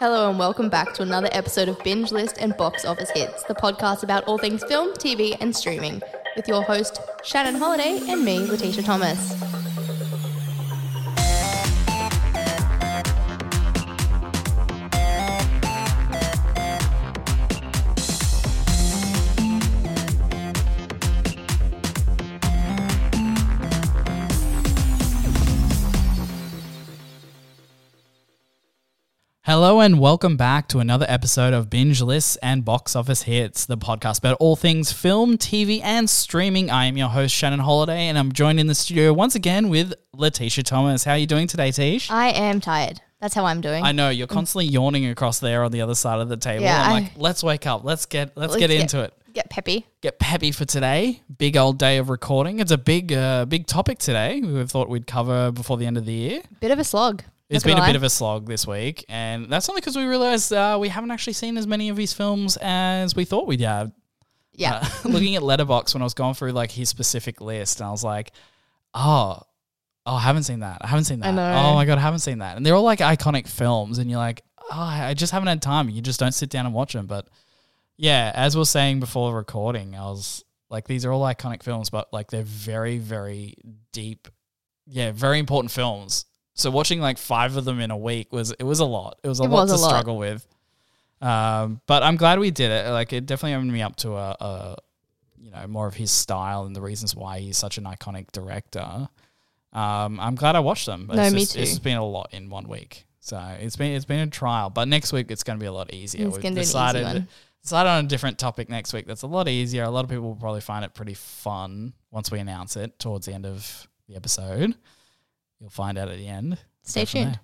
Hello and welcome back to another episode of Binge List and Box Office Hits, the podcast about all things film, TV, and streaming, with your host Shannon Holiday and me, Letitia Thomas. Hello and welcome back to another episode of Binge Lists and Box Office Hits, the podcast about all things film, TV, and streaming. I am your host Shannon Holiday, and I'm joined in the studio once again with Letitia Thomas. How are you doing today, Tish? I am tired. That's how I'm doing. I know you're constantly yawning across there on the other side of the table. Yeah, I'm like, let's wake up. Let's get let's, Let's get get- into it. Get peppy. Get peppy for today. Big old day of recording. It's a big uh, big topic today. We thought we'd cover before the end of the year. Bit of a slog. It's been a bit of a slog this week, and that's only because we realized uh, we haven't actually seen as many of his films as we thought we'd have. yeah. Uh, looking at Letterboxd when I was going through like his specific list, and I was like, oh, oh, I haven't seen that. I haven't seen that. Oh my god, I haven't seen that. And they're all like iconic films, and you're like, oh, I just haven't had time. You just don't sit down and watch them. But yeah, as we are saying before recording, I was like, these are all iconic films, but like they're very, very deep. Yeah, very important films. So watching like five of them in a week was it was a lot. It was a It lot was to a lot. struggle with. Um, but I'm glad we did it. Like it definitely opened me up to a, a you know more of his style and the reasons why he's such an iconic director. Um, I'm glad I watched them. No, it's me just, It's too. been a lot in one week, so it's been it's been a trial. But next week it's going to be a lot easier. It's We've gonna be an easy decided one. decided on a different topic next week. That's a lot easier. A lot of people will probably find it pretty fun once we announce it towards the end of the episode. You'll find out at the end. Stay tuned.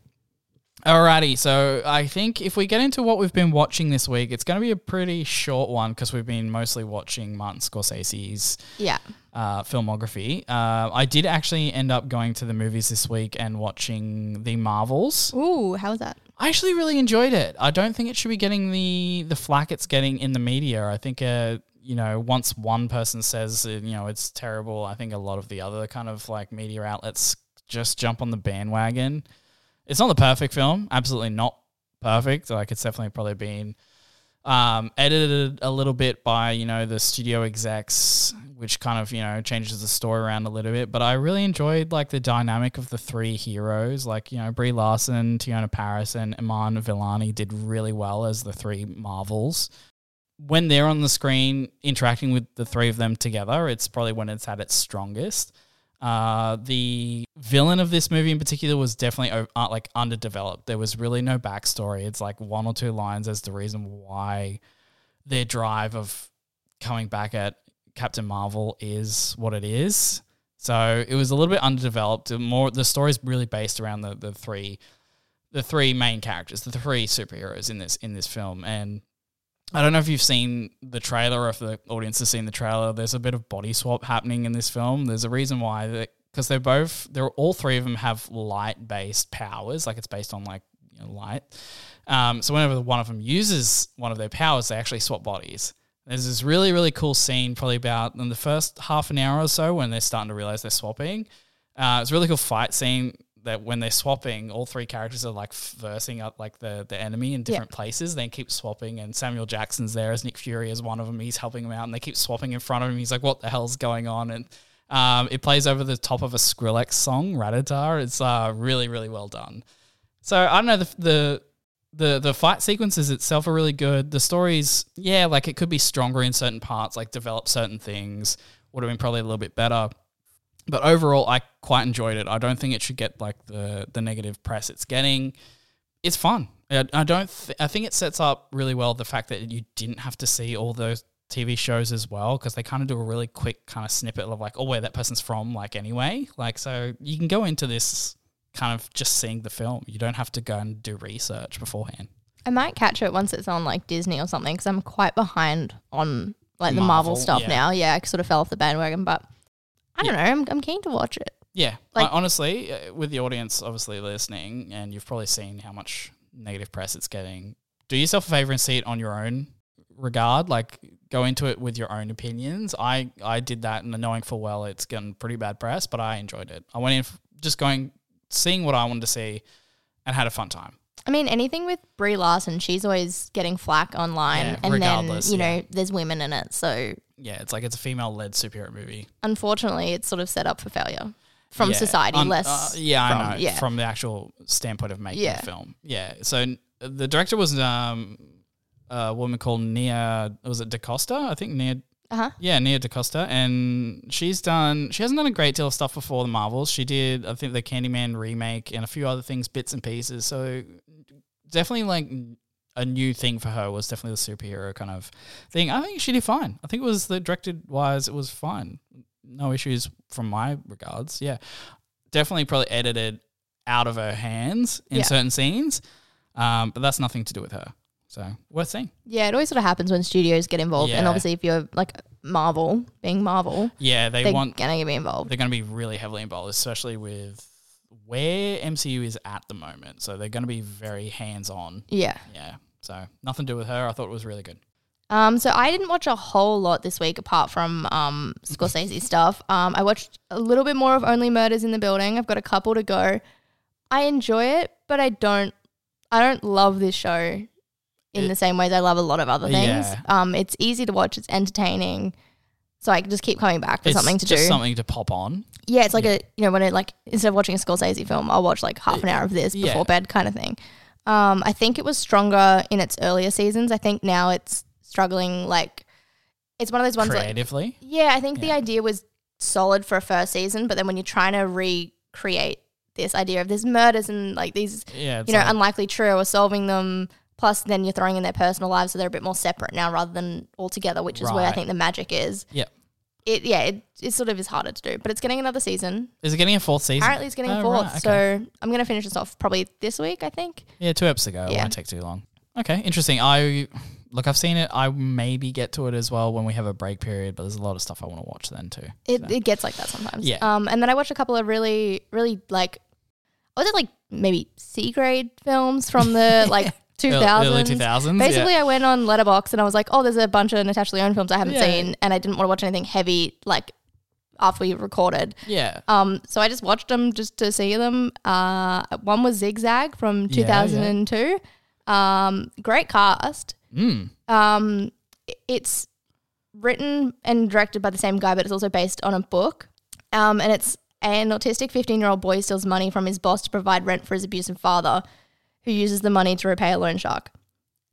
Alrighty, so I think if we get into what we've been watching this week, it's going to be a pretty short one because we've been mostly watching Martin Scorsese's Yeah. uh, filmography. Uh, I did actually end up going to the movies this week and watching The Marvels. Ooh, how was that? I actually really enjoyed it. I don't think it should be getting the the flack it's getting in the media. I think, uh, you know, once one person says, you know, it's terrible, I think a lot of the other kind of like media outlets just jump on the bandwagon. It's not the perfect film, absolutely not perfect. Like it's definitely probably been um, edited a little bit by you know the studio execs, which kind of you know changes the story around a little bit. But I really enjoyed like the dynamic of the three heroes, like you know Brie Larson, Teyonah Parris, and Iman Vellani did really well as the three Marvels. When they're on the screen interacting with the three of them together, it's probably when it's at its strongest. Uh, the villain of this movie in particular was definitely uh, like underdeveloped. There was really no backstory. It's like one or two lines as the reason why their drive of coming back at Captain Marvel is what it is. So it was a little bit underdeveloped. More the story's really based around the, the three the three main characters, the three superheroes in this in this film. And I don't know if you've seen the trailer or if the audience has seen the trailer. There's a bit of body swap happening in this film. There's a reason why because they're both they're all three of them have light based powers, like it's based on like you know, light. Um, so whenever one of them uses one of their powers, they actually swap bodies. There's this really really cool scene, probably about in the first half an hour or so when they're starting to realize they're swapping. Uh, it's a really cool fight scene that when they're swapping, all three characters are like versing up like the the enemy in different places. They keep swapping, and Samuel Jackson's there as Nick Fury as one of them. He's helping him out, and they keep swapping in front of him. He's like, "What the hell's going on?" And um, it plays over the top of a Skrillex song, Ratata. It's uh, really really well done. So I don't know the the the the fight sequences itself are really good. The stories, yeah, like it could be stronger in certain parts, like develop certain things. Would have been probably a little bit better. But overall, I quite enjoyed it. I don't think it should get like the the negative press it's getting. It's fun. I, I don't. Th- I think it sets up really well the fact that you didn't have to see all those TV shows as well because they kind of do a really quick kind of snippet of like, oh, where that person's from, like anyway. Like, so you can go into this kind of just seeing the film. You don't have to go and do research beforehand. I might catch it once it's on like Disney or something because I'm quite behind on like the Marvel, Marvel, stuff yeah. now. Yeah, I sort of fell off the bandwagon, but I don't know. I'm, I'm keen to watch it. Yeah, Like- I- honestly, uh, with the audience obviously listening, and you've probably seen how much negative press it's getting. Do yourself a favor and see it on your own regard. Like, go into it with your own opinions. I I did that, and knowing full well it's gotten pretty bad press, but I enjoyed it. I went in f- just going, seeing what I wanted to see, and had a fun time. I mean, anything with Brie Larson, she's always getting flack online, Yeah, and then you yeah. know there's women in it. So Yeah, it's like it's a female led superhero movie. unfortunately, it's sort of set up for failure from Yeah, society. un- less, uh, yeah, from, I know. Yeah, From the actual standpoint of making Yeah. the film. Yeah. So n- the director was um, a woman called Nia. Was it DaCosta? I think Nia. uh-huh. Yeah, Nia DaCosta, and she's done. She hasn't done a great deal of stuff before the Marvels. She did, I think, the Candyman remake and a few other things, bits and pieces. So definitely like a new thing for her was definitely the superhero kind of thing. I think she did fine. I think it was the directed wise, it was fine. No issues from my regards. Yeah, definitely probably edited out of her hands in Yeah. certain scenes, um, but that's nothing to do with her. So worth seeing. Yeah, it always sort of happens when studios get involved, and obviously if you're like Marvel, being Marvel, Yeah, they want gonna be involved. they're going to be really heavily involved, especially with where MCU is at the moment. So they're going to be very hands on. Yeah. Yeah. So nothing to do with her. I thought it was really good. Um, so I didn't watch a whole lot this week apart from um Scorsese stuff. Um, I watched a little bit more of Only Murders in the Building. I've got a couple to go. I enjoy it, but I don't I don't love this show in It- the same ways I love a lot of other things. Yeah. Um, it's easy to watch, it's entertaining. So I just keep coming back for it's something to just do. something to pop on. Yeah, it's like a you know when it like instead of watching a Scorsese film, I'll watch like half an hour of this Yeah. before bed, kind of thing. Um, I think it was stronger in its earlier seasons. I think now it's struggling. Like it's one of those ones. Like, creatively. yeah, I think the idea was solid for a first season, but then when you're trying to recreate this idea of there's murders and like these yeah. You know like- unlikely trio or solving them. Plus, then you're throwing in their personal lives, so they're a bit more separate now rather than all together, which is where I think the magic is. yeah. It yeah, it, it sort of is harder to do, but it's getting another season. Is it getting a fourth season? Apparently, it's getting a Oh, fourth. right, okay. So I'm going to finish this off probably this week, I think. Yeah, two episodes ago. It Yeah. won't take too long. Okay, interesting. I look, I've seen it. I maybe get to it as well when we have a break period, but there's a lot of stuff I want to watch then too. It, So, it gets like that sometimes. Yeah. Um, and then I watched a couple of really, really like, was it like maybe C grade films from the like 2000s? early two thousands. Basically, I went on Letterboxd and I was like, oh, there's a bunch of Natasha Lyonne films I haven't Yeah. seen, and I didn't want to watch anything heavy like after we recorded. yeah. Um, so I just watched them just to see them. Uh, one was Zigzag from Yeah, yeah. 2002. Um, great cast. Mm. Um, it's written and directed by the same guy, but it's also based on a book. Um, and it's an autistic 15 year old boy steals money from his boss to provide rent for his abusive father, who uses the money to repay a loan shark.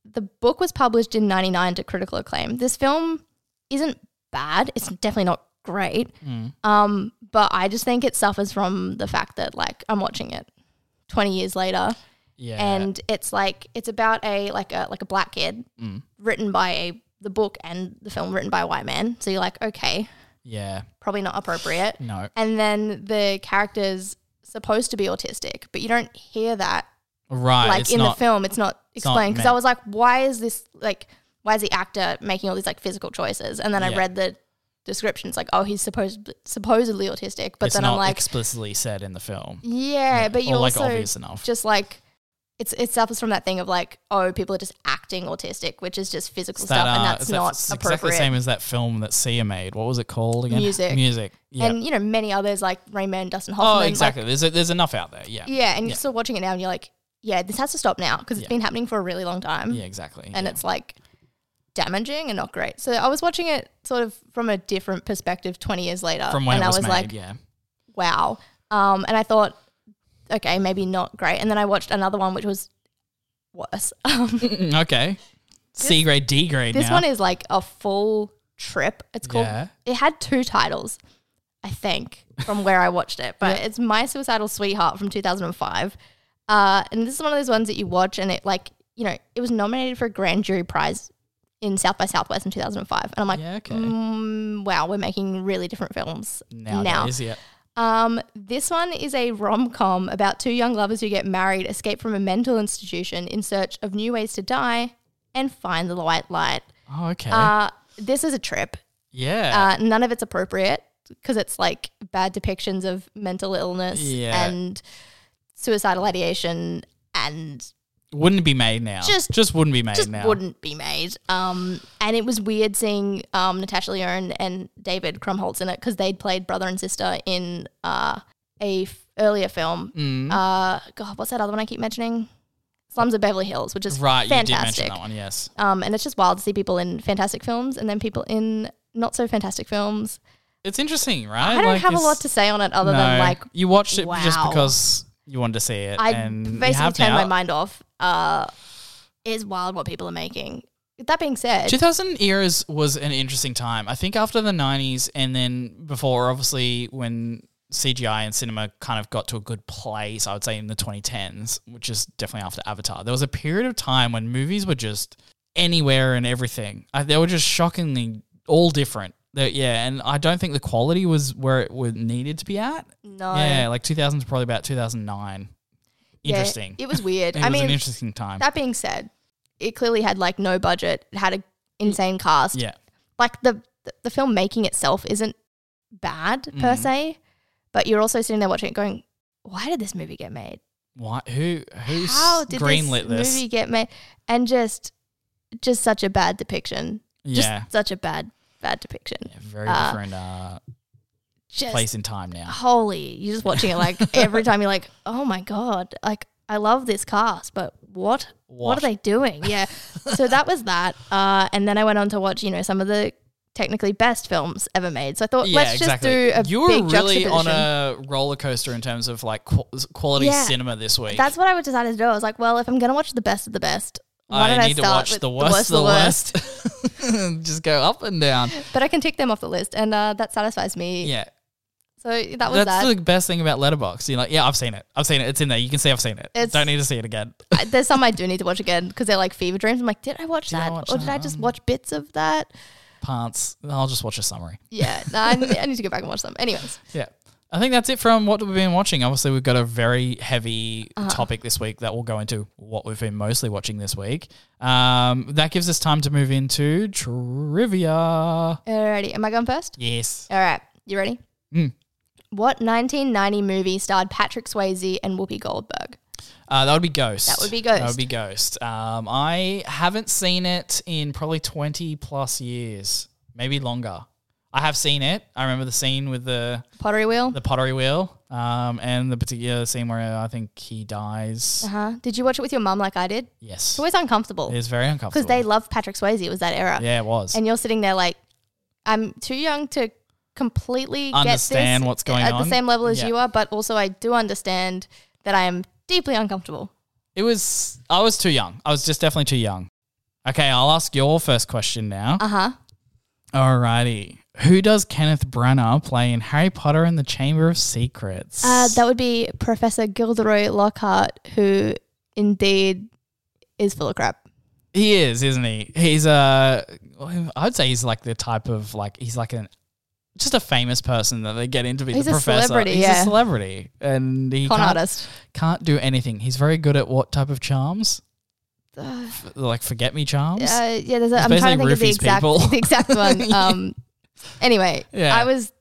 The book was published in 99 to critical acclaim. This film isn't bad. It's definitely not great. Mm. Um, but I just think it suffers from the fact that like I'm watching it 20 years later Yeah. and it's like it's about a like a like a black kid Mm. written by a the book and the film written by a white man. So you're like, okay, yeah. probably not appropriate. No. And then the character's supposed to be autistic, but you don't hear that Right. like in not, the film. It's not explained because I was like, why is this like why is the actor making all these like physical choices? And then I read the descriptions like, oh, he's supposed supposedly autistic, but it's then I'm like, explicitly said in the film. yeah, but you like also obvious enough. just like it's it suffers from that thing of like oh people are just acting autistic which is just physical It's stuff that, and uh, that's that- not it's appropriate exactly the same as that film that Sia made. What was it called again? Music. Music. Yeah. and you know many others like Raymond Dustin Hoffman oh, like- exactly. there's a, there's enough out there. Yeah. yeah and Yeah. you're still watching it now and you're like yeah this has to stop now because it's Yeah. been happening for a really long time Yeah. Exactly. and yeah. it's like damaging and not great so I was watching it sort of from a different perspective 20 years later from when and it was, I was made. like yeah. wow um and I thought okay maybe not great and then I watched another one which was worse um okay. C grade, D grade. This now. one is like a full trip. It's called. Yeah. It had two titles, I think, from where I watched it. But it's My Suicidal Sweetheart from 2005. Uh, and this is one of those ones that you watch and it like you know it was nominated for a grand jury prize in South by Southwest in 2005. And I'm like, Yeah. Okay. mm, wow, we're making really different films now. Yeah. Um, this one is a rom com about two young lovers who get married, escape from a mental institution in search of new ways to die, and find the white light. Oh, okay. Uh, this is a trip. yeah. Uh, none of it's appropriate because it's like bad depictions of mental illness Yeah. and suicidal ideation and wouldn't be made now. just- just wouldn't be made just now. wouldn't be made. Um, and it was weird seeing um, Natasha Lyonne and David Krumholtz in it because they'd played brother and sister in uh, a f- earlier film. Mm. Uh, God, what's that other one I keep mentioning? Slums of Beverly Hills, which is Right, you did fantastic. mention that one. Yes. Um, and it's just wild to see people in fantastic films and then people in not so fantastic films. It's interesting, right? I don't Like, have a lot to say on it other than like you watched it just because you wanted to see it. I basically turned now. my mind off. Uh, it's wild what people are making. That being said, 2000 eras was an interesting time. I think after the 90s and then before, obviously, when CGI and cinema kind of got to a good place, I would say in the 2010s, which is definitely after Avatar, there was a period of time when movies were just anywhere and everything. I, they were just shockingly all different. They- yeah, and I don't think the quality was where it would needed to be at. no, Yeah, like 2000 is probably about 2009. Yeah, Interesting. it was weird. It I was mean, an interesting time. that being said, it clearly had like no budget. It had an insane cast. yeah. Like the the film making itself isn't bad per Mhm. se, but you're also sitting there watching it going, why did this movie get made? Why, who who's How did greenlit this, this? movie get made? And just just such a bad depiction. Just Yeah. such a bad bad depiction. Yeah, very Uh, different uh, Just place in time now. holy, you're just watching it like every time you're like, oh my god, like I love this cast, but what what, are they doing? Yeah. so that was that, uh, and then I went on to watch, you know, some of the technically best films ever made. So I thought, Yeah, let's exactly. just do a you were big really on a roller coaster in terms of like qu- quality Yeah. cinema this week. That's what I would decided to do. I was like, well, if I'm gonna watch the best of the best, why I don't I need to watch the worst, of the worst. Just go up and down. But I can tick them off the list, and uh, that satisfies me. Yeah, So that was that. that's that. the best thing about Letterboxd. You're like, yeah, I've seen it. I've seen it. It's in there. You can see I've seen it. It's- Don't need to see it again. I- There's some I do need to watch again because they're like fever dreams. I'm like, did I watch Did I that, watch or did? I just watch bits of that? Parts. I'll just watch a summary. Yeah, no, I, I need to go back and watch them. Anyways, Yeah. I think that's it from what we've been watching. Obviously, we've got a very heavy Uh-huh. topic this week that will go into what we've been mostly watching this week. Um, that gives us time to move into trivia. alrighty, am I going first? Yes. All right, you ready? Mm. What 1990 movie starred Patrick Swayze and Whoopi Goldberg? Uh, that would be Ghost. That would be Ghost. That would be Ghost. Um, I haven't seen it in probably 20 plus years, maybe longer. I have seen it. I remember the scene with the, Pottery Wheel. the pottery wheel um, and the particular scene where I think he dies. Uh huh. Did you watch it with your mum like I did? Yes. It's always uncomfortable It is very uncomfortable. because they love Patrick Swayze. It was that era, Yeah, it was. and you're sitting there like, I'm too young to completely Understand get this what's going at on. At the same level as Yeah. you are, but also I do understand that I am deeply uncomfortable. It was. I was too young. I was just definitely too young. Okay, I'll ask your first question now. Uh huh. Alrighty. Who does Kenneth Branagh play in Harry Potter and the Chamber of Secrets? Uh, that would be Professor Gilderoy Lockhart, who indeed is full of crap. he is, isn't he? He's a. I'd say he's like the type of like he's like an just a famous person that they get into be He's the a professor. celebrity, he's yeah. a celebrity, and he Con can't, artist. can't do anything. He's very good at what type of charms? Uh, F- like forget me charms. Uh, yeah, there's a, I'm trying to think of the exact, people. the exact one. Um, anyway, Yeah. I was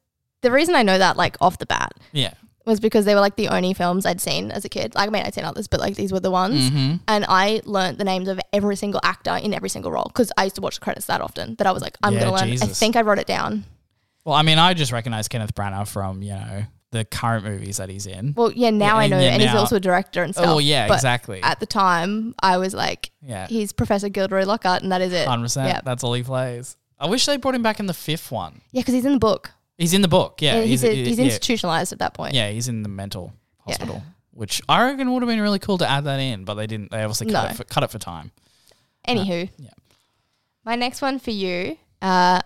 the reason I know that like off the bat yeah. was because they were like the only films I'd seen as a kid. Like, I mean, I'd seen others, but like these were the ones. Mm-hmm. And I learned the names of every single actor in every single role because I used to watch the credits that often. That I was like, I'm Yeah, gonna learn. I Jesus. think I wrote it down. Well, I mean, I just recognize Kenneth Branagh from you know the current movies that he's in. Well, yeah, now I and know, yeah, and he's now- also a director and stuff. Oh, yeah, but exactly. At the time, I was like, Yeah, he's Professor Gilderoy Lockhart, and that is it. hundred percent. Yeah, That's all he plays. I wish they brought him back in the fifth one. yeah, because he's in the book. He's in the book. Yeah, Yeah, he's, a, he's yeah, institutionalized at that point. yeah, he's in the mental Yeah. hospital, which I reckon would have been really cool to add that in, but they didn't. They obviously cut No. it for, cut it for time. Anywho, yeah. my next one for you. Uh,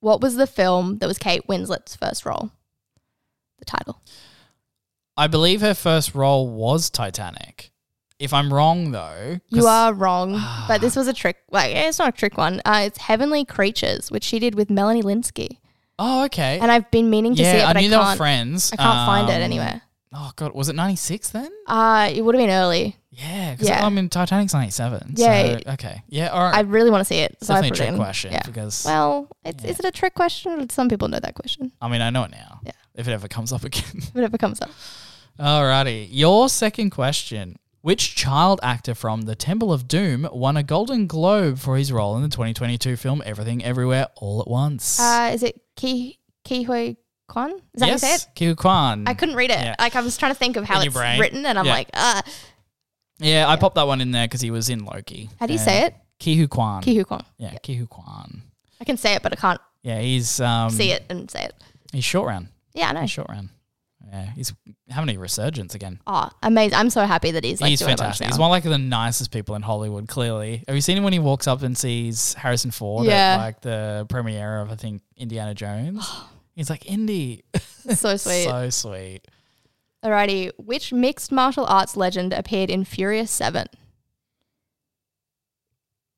what was the film that was Kate Winslet's first role? The title. I believe her first role was Titanic. If I'm wrong though, You are wrong, but this was a trick. Like, it's not a trick one. Uh, it's Heavenly Creatures, which she did with Melanie Lynskey, Oh, okay. and I've been meaning to see yeah, it, but I I, knew they were can't. friends. I can't find it Um, anywhere. Oh god, was it '96 then? Uh, it would have been early. Yeah, because Yeah. I mean Titanic's '97. Yeah. So, okay. Yeah. All right. I really want to see it. it's so I definitely a put it trick in. question Yeah. because Well, it's, Yeah. is it a trick question? Some people know that question. I mean I know it now. Yeah. If it ever comes up again. Whatever comes up. Alrighty. Your second question. Which child actor from The Temple of Doom won a Golden Globe for his role in the 2022 film Everything Everywhere All at Once? Uh, is it Ki Ki Hui Kwan? Is that yes, how you say it? Kiu Kwan. I couldn't read it. Yeah. like I was trying to think of how it's brain? written, and I'm Yeah. like, ah. Yeah, I popped that one in there because he was in Loki. How do you say it? Kihu Kwan. Ki Hu Kwang. Yeah, Kihu Kwan. I can say it, but I can't Yeah, he's um, see it and say it. He's short round. Yeah, I know. He's short round. Yeah, he's having a resurgence again. Oh, amazing! I'm so happy that he's like he's doing fantastic. A bunch He's one like the nicest people in Hollywood. Clearly, have you seen him when he walks up and sees Harrison Ford Yeah. at like the premiere of I think Indiana Jones? he's like Indy. so sweet. so sweet. Alrighty, which mixed martial arts legend appeared in Furious Seven?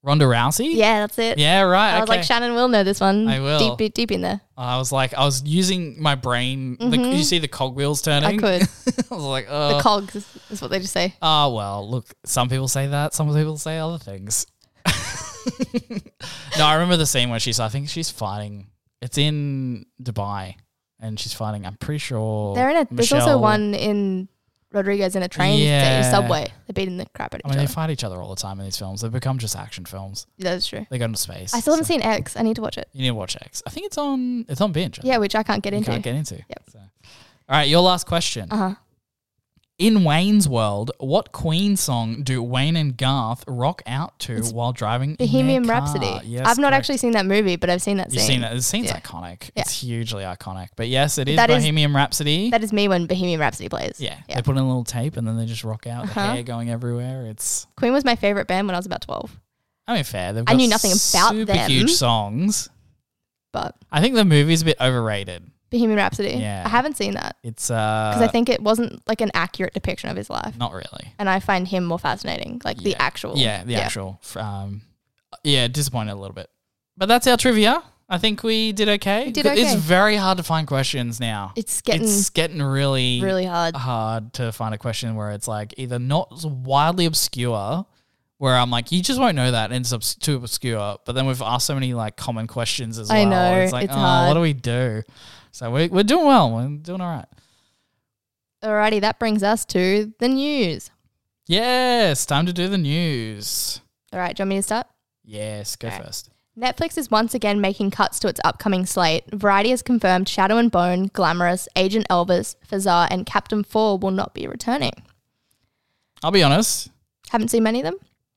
Ronda Rousey. Yeah, that's it. Yeah. Right. I was okay. like, Shannon will know this one. I will. Deep, deep in there. I was like, I was using my brain. The, Mhm. you see the cogwheels turning. I could. I was like, oh, The cogs is, is what they just say. Oh well, look. Some people say that. Some people say other things. no, I remember the scene where she's. I think she's fighting. It's in Dubai, and she's fighting. I'm pretty sure. They're in a. There's also one in Rodriguez in a train Yeah. subway. They're beating the crap out of I mean, they fight each other all the time in these films. They've become just action films. That's true. They go into space. I still haven't so seen X. I need to watch it. You need to watch X. I think it's on. It's on binge. Yeah, which I can't get you into. can't get into. Yep. So. All right, your last question. uh huh. In Wayne's World, what Queen song do Wayne and Garth rock out to It's while driving Bohemian? Rhapsody. Yes, I've not correct. actually seen that movie, but I've seen that You've scene. seen that. The scene's Yeah. iconic. Yeah. It's hugely iconic. But yes, it is That is- Bohemian Rhapsody. That is me when Bohemian Rhapsody plays. yeah. Yeah. They put in a little tape and then they just rock out, Uh-huh. hair going everywhere. It's, Queen was my favorite band when I was about 12, I mean, fair. They've I knew nothing about super them. huge songs. but I think the movie's a bit overrated. Bohemian Rhapsody. Yeah. I haven't seen that It's uh, because I think it wasn't like an accurate depiction of his life. not really. And I find him more fascinating, like the Yeah. actual. Yeah, the actual. f- Um, yeah, disappointed a little bit. But that's our trivia. I think we did okay. Did It's okay. very hard to find questions now. It's getting it's getting really, really hard. hard to find a question where it's like either not wildly obscure, where I'm like, you just won't know that, and it's obs- too obscure. But then we've asked so many like common questions as well. I know, It's like, it's oh, what do we do? So we're, we're doing well. We're doing all right. Alrighty, that brings us to the news. Yes, time to do the news. All right, do you want me to start? Yes, go Okay. first. Netflix is once again making cuts to its upcoming slate. Variety has confirmed Shadow and Bone, Glamorous, Agent Elvis, Farzar, and Captain Fall will not be returning. I'll be honest. Haven't seen many of them?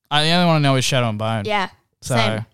I, the only one I know is Shadow and Bone. Yeah, So same.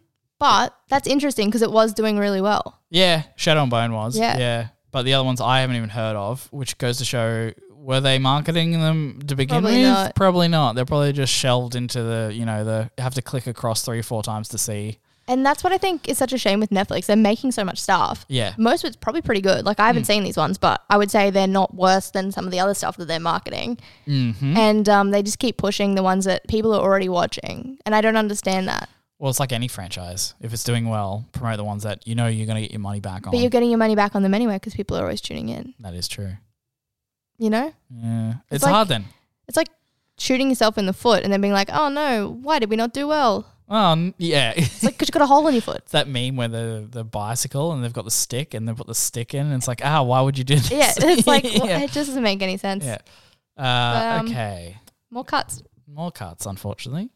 But that's interesting because it was doing really well. yeah, Shadow and Bone was. Yeah. yeah. But the other ones I haven't even heard of, which goes to show were they marketing them to begin Probably with? not. Probably not. They're probably just shelved into the you know the have to click across three or four times to see. And that's what I think is such a shame with Netflix. They're making so much stuff. Yeah. Most of it's probably pretty good. Like I haven't seen these ones, but I would say they're not worse than some of the other stuff that they're marketing. Mm-hmm. And um, they just keep pushing the ones that people are already watching. And I don't understand that. Well, it's like any franchise. If it's doing well, promote the ones that you know you're going to get your money back on. But you're getting your money back on them anyway because people are always tuning in. that is true. You know? Yeah, it's, It's like- hard then. It's like shooting yourself in the foot and then being like, oh no, why did we not do well? N- yeah, It's like because you got a hole in your foot. It's that meme where the the bicycle and they've got the stick and they put the stick in and it's like, ah, why would you do this? Yeah, it's like yeah. it just doesn't make any sense. Yeah. Uh, Um, okay. More cuts. More cuts, unfortunately.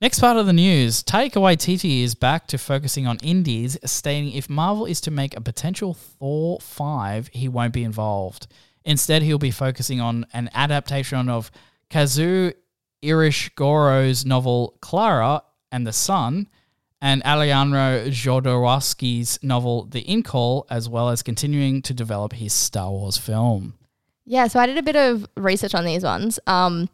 Next part of the news. Taika Waititi is back to focusing on indies, stating if Marvel is to make a potential Thor 5, he won't be involved. Instead, he'll be focusing on an adaptation of Kazuo Ishiguro's novel Klara and the Sun, and Alejandro Jodorowsky's novel The Incal, as well as continuing to develop his Star Wars film. Yeah, so I did a bit of research on these ones. Um,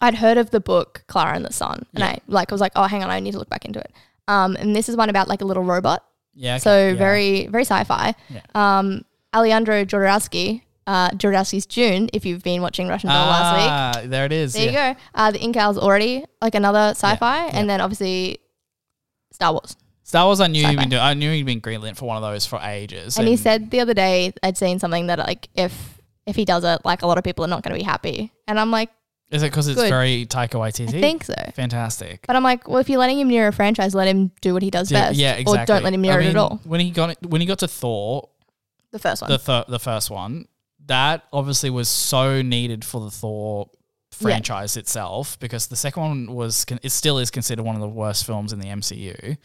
I'd heard of the book Klara and the Sun, and Yeah. I like I was like, oh, hang on, I need to look back into it. Um, and this is one about like a little robot, Yeah. okay, so yeah. very very sci-fi. Yeah. Um, Alejandro Jodorowsky, uh, Jodorowsky's Dune. If you've been watching Russian Doll last week, Ah, there it is. there yeah. you go. Uh, the Incal's already like another sci-fi, and then obviously Star Wars. Star Wars, I knew he'd Sci-fi. been doing. I knew he'd been greenlit for one of those for ages. And he said the other day, I'd seen something that like if if he does it, like a lot of people are not going to be happy. And I'm like, "Is it because it's good. very Taika Waititi?" I think so. fantastic. But I'm like, well, if you're letting him near a franchise, let him do what he does Yeah, best. yeah, exactly. Or don't let him near I it mean, at all. When he got when he got to Thor, The first one. the th- the first one, that obviously was so needed for the Thor franchise itself because the second one was con- it still is considered one of the worst films in the MCU.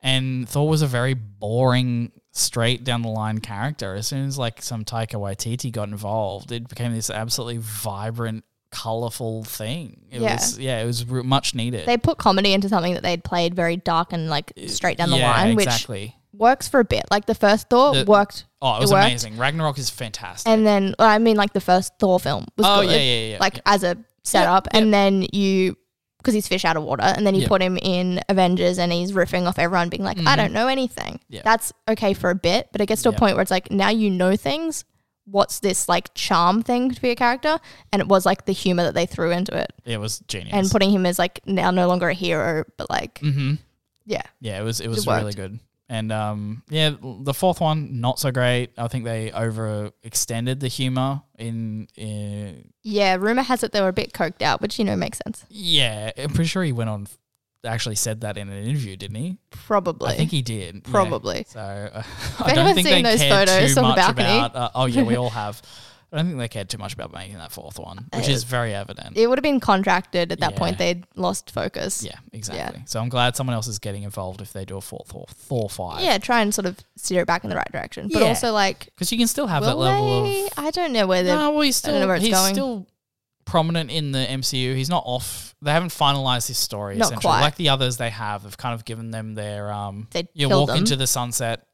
And Thor was a very boring, straight down the line character. As soon as like some Taika Waititi got involved, it became this absolutely vibrant, colorful thing. It Yeah. was yeah, it was r- much needed. They put comedy into something that they'd played very dark and like straight down the yeah, line, which exactly. works for a bit. Like the first Thor The- worked, oh, it was worked. amazing. Ragnarok is fantastic. and then well, I mean, like the first Thor film was oh good, yeah, yeah, yeah. like yeah. as a setup, and then you because he's fish out of water, and then you put him in Avengers, and he's riffing off everyone, being like, I don't know anything. Mm-hmm. That's okay for a bit, but it gets to a point where it's like now you know things. What's this like charm thing to be a character? And it was like the humor that they threw into it, it was genius. and putting him as like now no longer a hero, but like mm-hmm. yeah, Yeah, it was it was worked. really good. And um, yeah, the fourth one not so great. I think they over extended the humor in, in yeah. Rumor has it they were a bit coked out, which you know makes sense. yeah. I'm pretty sure he went on actually said that in an interview, didn't he? Probably. I think he did. yeah. Probably. So uh, I don't think seen they those cared photos too much balcony- about. Uh, oh yeah, we all have. I don't think they cared too much about making that fourth one, which Uh, is very evident. it would have been contracted at that Yeah. point. They'd lost focus. yeah, exactly. So I'm glad someone else is getting involved if they do a fourth or four five. Yeah, try and sort of steer it back in the right direction. But Yeah. also like because you can still have that level they? of I don't know whether No, well, he's still know where it's he's going. still prominent in the MCU. He's not off. They haven't finalized his story. Not essentially, quite. like the others they have. They've kind of given them their um. They you walk them. into the sunset.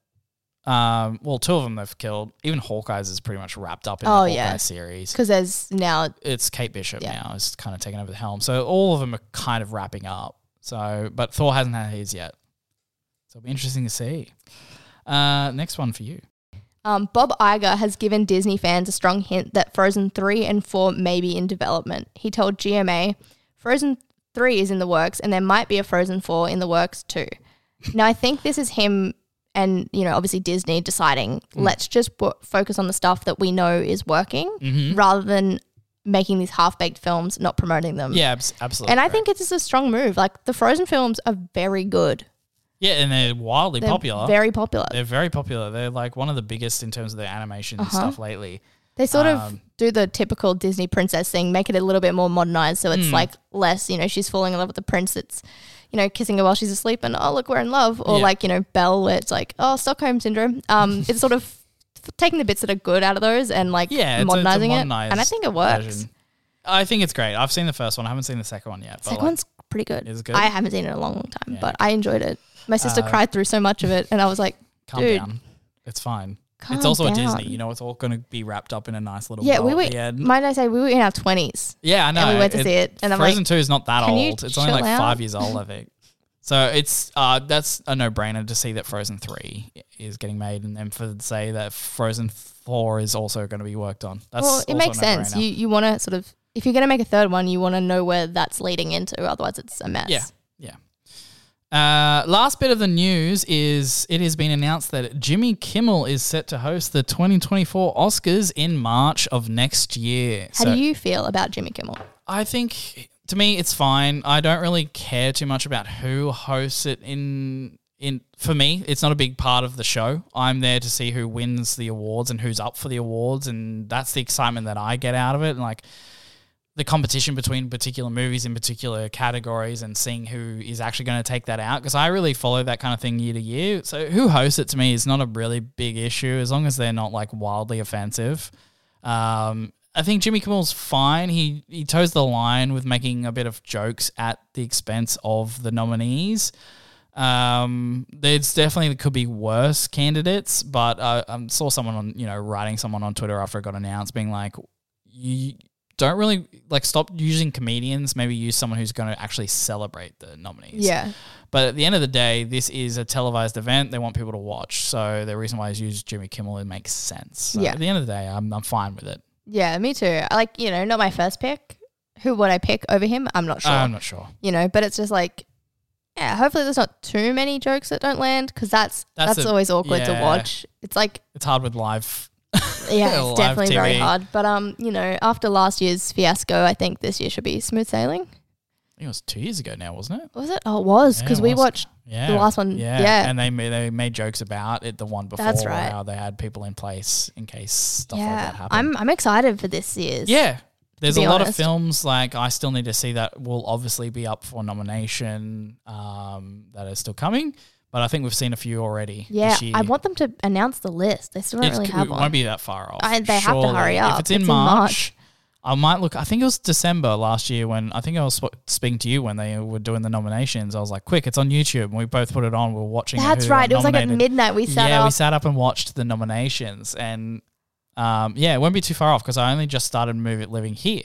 Um, well, two of them they've killed. Even Hawkeye's is pretty much wrapped up in Oh, the Hawkeye yeah. series. because there's now It's Kate Bishop Yeah. now is kind of taking over the helm. So all of them are kind of wrapping up. So, but Thor hasn't had his yet. So it'll be interesting to see. Uh, next one for you. Um, Bob Iger has given Disney fans a strong hint that Frozen three and four may be in development. He told GMA, "Frozen three is in the works, and there might be a Frozen four in the works too." now I think this is him. And you know, obviously Disney deciding Mm. let's just w- focus on the stuff that we know is working, Mm-hmm. rather than making these half-baked films, not promoting them. Yeah, abs- absolutely. And I correct. think it's just a strong move. Like the Frozen films are very good. Yeah, and they're wildly They're popular. Very popular. They're very popular. They're like one of the biggest in terms of their animation and Uh-huh. stuff lately. They sort of Um, do the typical Disney princess thing, make it a little bit more modernized, so Hmm. it's like less, you know, she's falling in love with the prince that's, you know, kissing her while she's asleep, and oh look, we're in love, or Yeah. like you know, Belle, where it's like oh Stockholm syndrome. Um, it's sort of taking the bits that are good out of those and like Yeah, it's a- it's a modernizing it, and I modernized think it works. version. I think it's great. I've seen the first one. I haven't seen the second one yet. But Second like, one's pretty good. Is it good? I haven't seen it in a long, long time, but I enjoyed it. My sister Uh, cried through so much of it, and I was like, calm dude, down. It's fine. calm it's also a. Disney. You know, it's all going to be wrapped up in a nice little Yeah, we were. Might I say we were in our twenties? yeah, I know. and we went to see it, and I'm Frozen like, Two is not that old. It's only like out?" five years old, I think. So it's uh that's a no brainer to see that Frozen Three is getting made, and then for say that Frozen Four is also going to be worked on. That's well, it makes sense. You you want to sort of if you're going to make a third one, you want to know where that's leading into. Otherwise, it's a mess. Yeah. Uh, last bit of the news is it has been announced that Jimmy Kimmel is set to host the 2024 Oscars in March of next year. How do you feel about Jimmy Kimmel? I think to me it's fine. I don't really care too much about who hosts it in in for me, it's not a big part of the show. I'm there to see who wins the awards and who's up for the awards and that's the excitement that I get out of it. And like the competition between particular movies in particular categories and seeing who is actually going to take that out because I really follow that kind of thing year to year. So who hosts it to me is not a really big issue as long as they're not like wildly offensive. Um, I think Jimmy Kimmel's fine. He he toes the line with making a bit of jokes at the expense of the nominees. Um, there's definitely could be worse candidates, but I, I saw someone on you know writing someone on Twitter after it got announced, being like, you don't really like stop using comedians. Maybe use someone who's going to actually celebrate the nominees. Yeah. But at the end of the day, this is a televised event. They want people to watch. So the reason why he's used Jimmy Kimmel, it makes sense. So Yeah. At the end of the day, I'm, I'm fine with it. Yeah, me too. I like, you know, not my first pick. Who would I pick over him? I'm not sure. I'm not sure. you know, but it's just like, yeah, hopefully there's not too many jokes that don't land because that's That's that's, a- always awkward yeah. to watch. It's like, It's hard with live. Yeah, it's definitely very hard. But um, you know, after last year's fiasco, I think this year should be smooth sailing. I think it was two years ago now, wasn't it? Was it? Oh, it was because it we watched Yeah. the last one. Yeah. Yeah, And they made, they made jokes about it the one before. That's right. How they had people in place in case stuff like yeah. that happened. I'm I'm excited for this year's. Yeah. There's a be lot of films like I still need to see that will obviously be up for nomination um, that are still coming, but I think we've seen a few already. yeah. this year. I want them to announce the list. They still don't It's- really have it one. won't be that far off. I- they have to surely. hurry If up. it's in It's in March, March. I might look. I think it was December last year when I think I was speaking to you when they were doing the nominations. I was like, "Quick, it's on YouTube!" And we both put it on. We are watching. That's right. It was like at midnight. We sat yeah, up. we sat up and watched the nominations, and um, yeah, it won't be too far off because I only just started moving living here,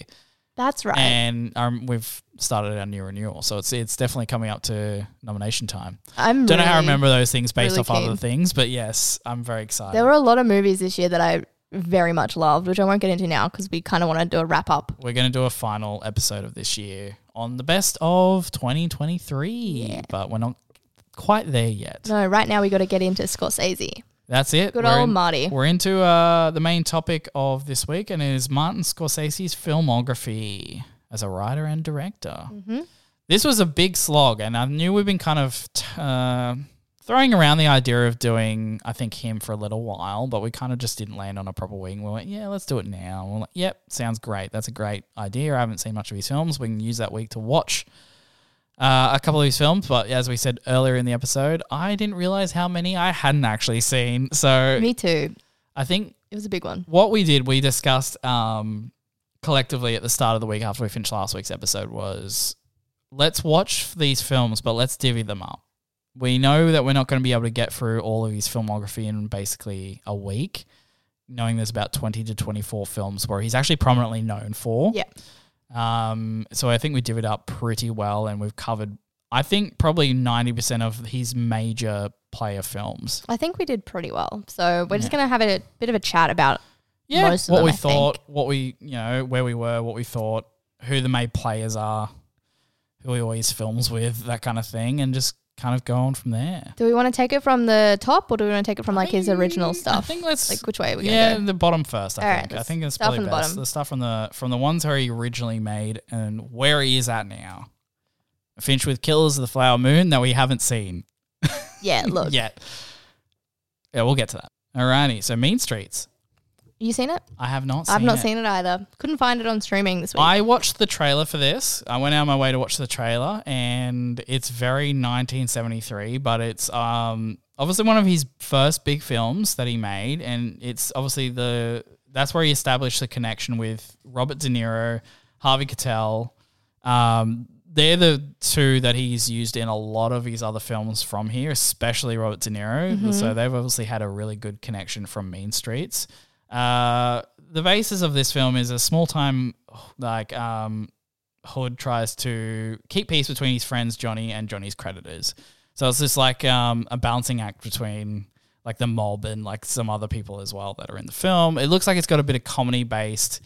That's right. and um, we've started our new renewal, so it's it's definitely coming up to nomination time. I'm Don't know how I remember those things based really off other things, but yes, I'm very excited. There were a lot of movies this year that I very much loved, which I won't get into now because we kind of want to do a wrap up. We're going to do a final episode of this year on the best of 2023, Yeah. but we're not quite there yet. No, right now we got to get into Scorsese. That's it. Good We're old in- Marty. We're into uh, the main topic of this week, and it is Martin Scorsese's filmography as a writer and director. Mm-hmm. This was a big slog, and I knew we've been kind of t- uh, throwing around the idea of doing, I think, him for a little while, but we kind of just didn't land on a proper wing. We went, yeah, let's do it now. We're like, yep, sounds great. That's a great idea. I haven't seen much of his films. We can use that week to watch uh, a couple of his films, but as we said earlier in the episode, I didn't realize how many I hadn't actually seen. So Me too. I think It was a big one. what we did, we discussed um, collectively at the start of the week after we finished last week's episode was let's watch these films, but let's divvy them up. We know that we're not going to be able to get through all of his filmography in basically a week, knowing there's about 20 to 24 films where he's actually prominently known for. Yeah. Um, so I think we divvied up pretty well and we've covered, I think, probably 90% of his major player films. I think we did pretty well. So we're just Yeah. going to have a bit of a chat about yeah, most of what them, we I thought, think. what we you know, where we were, what we thought, who the main players are, who he always films with, that kind of thing, and just kind of go on from there. Do we want to take it from the top or do we want to take it from like his original stuff? I think let's like which way are we going to go? Yeah, the bottom first. I All right, think. I think it's start probably from the best. bottom. The stuff from the from the ones where he originally made and where he is at now. Finch with Killers of the Flower Moon that we haven't seen Yeah, look. yet. Yeah, we'll get to that. Alrighty, so Mean Streets. You seen it? I have not. seen I've not it. seen it either. Couldn't find it on streaming this week. I watched the trailer for this. I went out of my way to watch the trailer, and it's very 1973, but it's um obviously one of his first big films that he made, and it's obviously the that's where he established the connection with Robert De Niro, Harvey Keitel. Um, they're the two that he's used in a lot of his other films from here, especially Robert De Niro. So they've obviously had a really good connection from Mean Streets. Uh, the basis of this film is a small time like um, Hood tries to keep peace between his friends Johnny and Johnny's creditors. So it's just like um, a balancing act between like the mob and like some other people as well that are in the film. It looks like it's got a bit of comedy based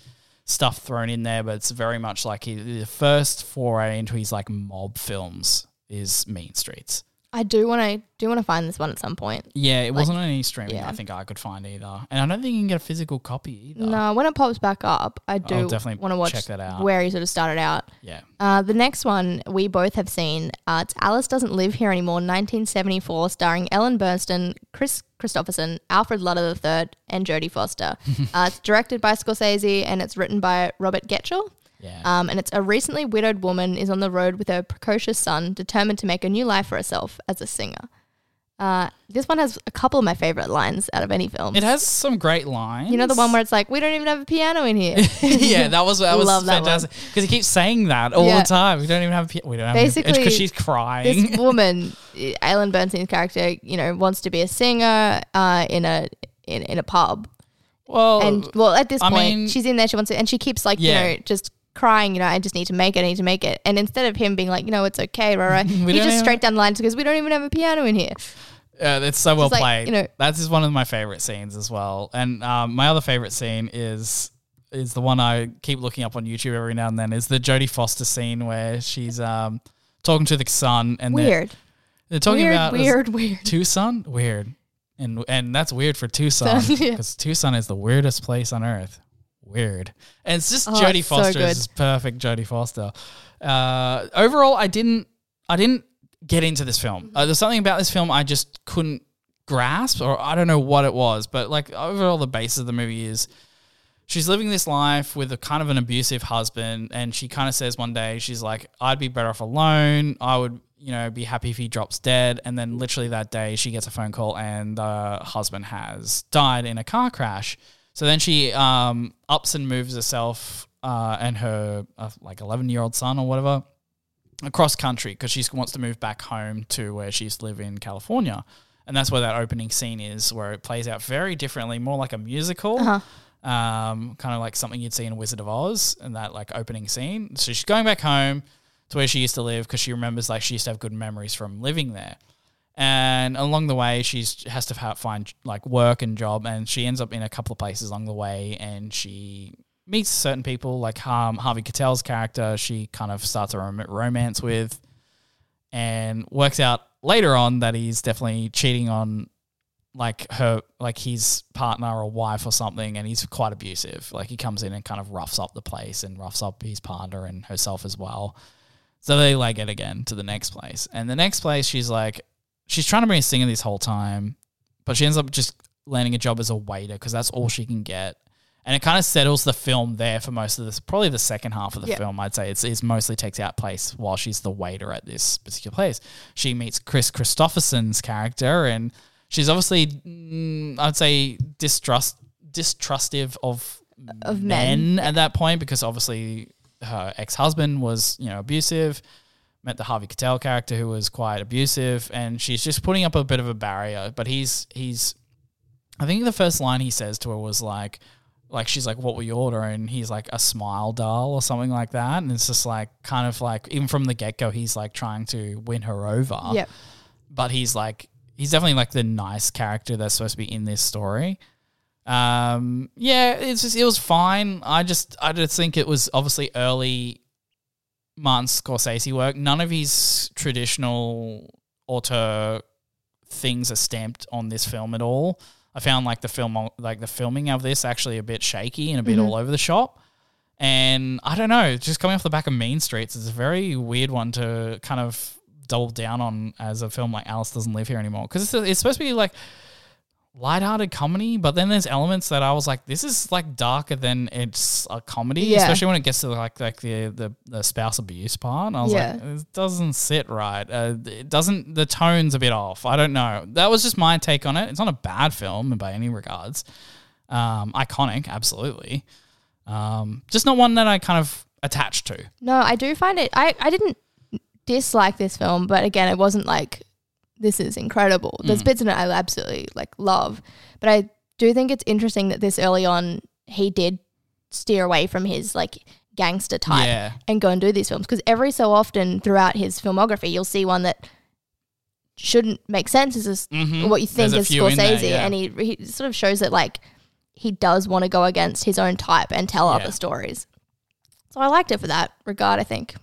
stuff thrown in there, but it's very much like he, the first foray into his like mob films is Mean Streets. I do want to do want to find this one at some point. Yeah, it wasn't on any streaming. yeah. I think I could find either, and I don't think you can get a physical copy either. No, when it pops back up, I do definitely want to watch check that out. where he sort of started out. Yeah, Uh, the next one we both have seen. Uh, it's Alice Doesn't Live Here Anymore, 1974, starring Ellen Burstyn, Kris Kristofferson, Alfred Lutter III, and Jodie Foster. uh, it's directed by Scorsese and it's written by Robert Getchell. Yeah. Um, and it's a recently widowed woman is on the road with her precocious son, determined to make a new life for herself as a singer. Uh, this one has a couple of my favorite lines out of any film. It has some great lines. you know the one where it's like, we don't even have a piano in here. yeah, that was that was Love fantastic because he keeps saying that all Yeah. the time. We don't even have a piano. we don't Basically, because she's crying. this woman, Ellen Burstyn's character, you know, wants to be a singer uh, in a in, in a pub, well, and well, at this I point, mean- she's in there. She wants to, and she keeps like Yeah. you know just crying. You know, I just need to make it. I need to make it. And instead of him being like, you know, it's okay, right, right, he just straight down the line because we don't even have a piano in here. uh, it's so well like, played. you know- That's just one of my favorite scenes as well. And um, my other favorite scene is is the one I keep looking up on YouTube every now and then. Is the Jodie Foster scene where she's um, talking to the son and they're, Weird, they're talking weird, about weird, weird. Tucson. Weird, and and that's weird for Tucson Tucson, yeah. because Tucson is the weirdest place on earth. Weird, and it's just Oh, Jodie so Foster good. is perfect. Jodie Foster. Uh, overall, I didn't I didn't get into this film. Uh, there's something about this film I just couldn't grasp, or I don't know what it was. But like overall, the basis of the movie is she's living this life with a kind of an abusive husband and she kind of says one day she's like i'd be better off alone i would you know be happy if he drops dead and then literally that day she gets a phone call and the husband has died in a car crash so then she um, ups and moves herself uh, and her uh, like 11 year old son or whatever across country because she wants to move back home to where she used to live in California. And that's where that opening scene is, where it plays out very differently, more like a musical, Uh-huh. um, kind of like something you'd see in Wizard of Oz, and that like opening scene. So she's going back home to where she used to live because she remembers like she used to have good memories from living there. And along the way, she's has to find like work and job, and she ends up in a couple of places along the way, and she meets certain people like um, Harvey Keitel's character. She kind of starts a rom- romance with, and works out later on that he's definitely cheating on like her like his partner or wife or something and he's quite abusive like he comes in and kind of roughs up the place and roughs up his partner and herself as well so they like it again to the next place and the next place she's like she's trying to be a singer this whole time but she ends up just landing a job as a waiter because that's all she can get and it kind of settles the film there for most of this probably the second half of the Yeah. film i'd say it's, it's mostly takes out place while she's the waiter at this particular place she meets Kris Kristofferson's character and she's obviously mm, i'd say distrust distrustive of Of men. at that point because obviously her ex-husband was you know abusive met the harvey keitel character who was quite abusive and she's just putting up a bit of a barrier but he's he's i think the first line he says to her was like like she's like what will you order and he's like a smile doll or something like that and it's just like kind of like even from the get-go he's like trying to win her over Yep. but he's like he's definitely like the nice character that's supposed to be in this story. Um, yeah, it's just it was fine. I just I just think it was obviously early Martin Scorsese work. None of his traditional auteur things are stamped on this film at all. I found like the film like the filming of this actually a bit shaky and a bit mm-hmm. all over the shop. And I don't know, just coming off the back of Mean Streets it's a very weird one to kind of double down on as a film like Alice Doesn't Live Here Anymore. Because it's, it's supposed to be like lighthearted comedy, but then there's elements that I was like, this is like darker than it's a comedy, Yeah. especially when it gets to like like the, the, the spouse abuse part. And I was Yeah. like, it doesn't sit right. Uh, it doesn't, the tone's a bit off. I don't know. That was just my take on it. It's not a bad film by any regards. Um, iconic, absolutely. Um, just not one that I kind of attached to. No, I do find it. I, I didn't dislike this film, but again, it wasn't like this is incredible. There's Mm. bits in it I absolutely like love, but I do think it's interesting that this early on he did steer away from his like gangster type Yeah. and go and do these films because every so often throughout his filmography, you'll see one that shouldn't make sense as a Mhm. what you think There's is in there, Scorsese, yeah. and he he sort of shows that like he does want to go against his own type and tell Yeah. other stories. So I liked it for that regard. I think.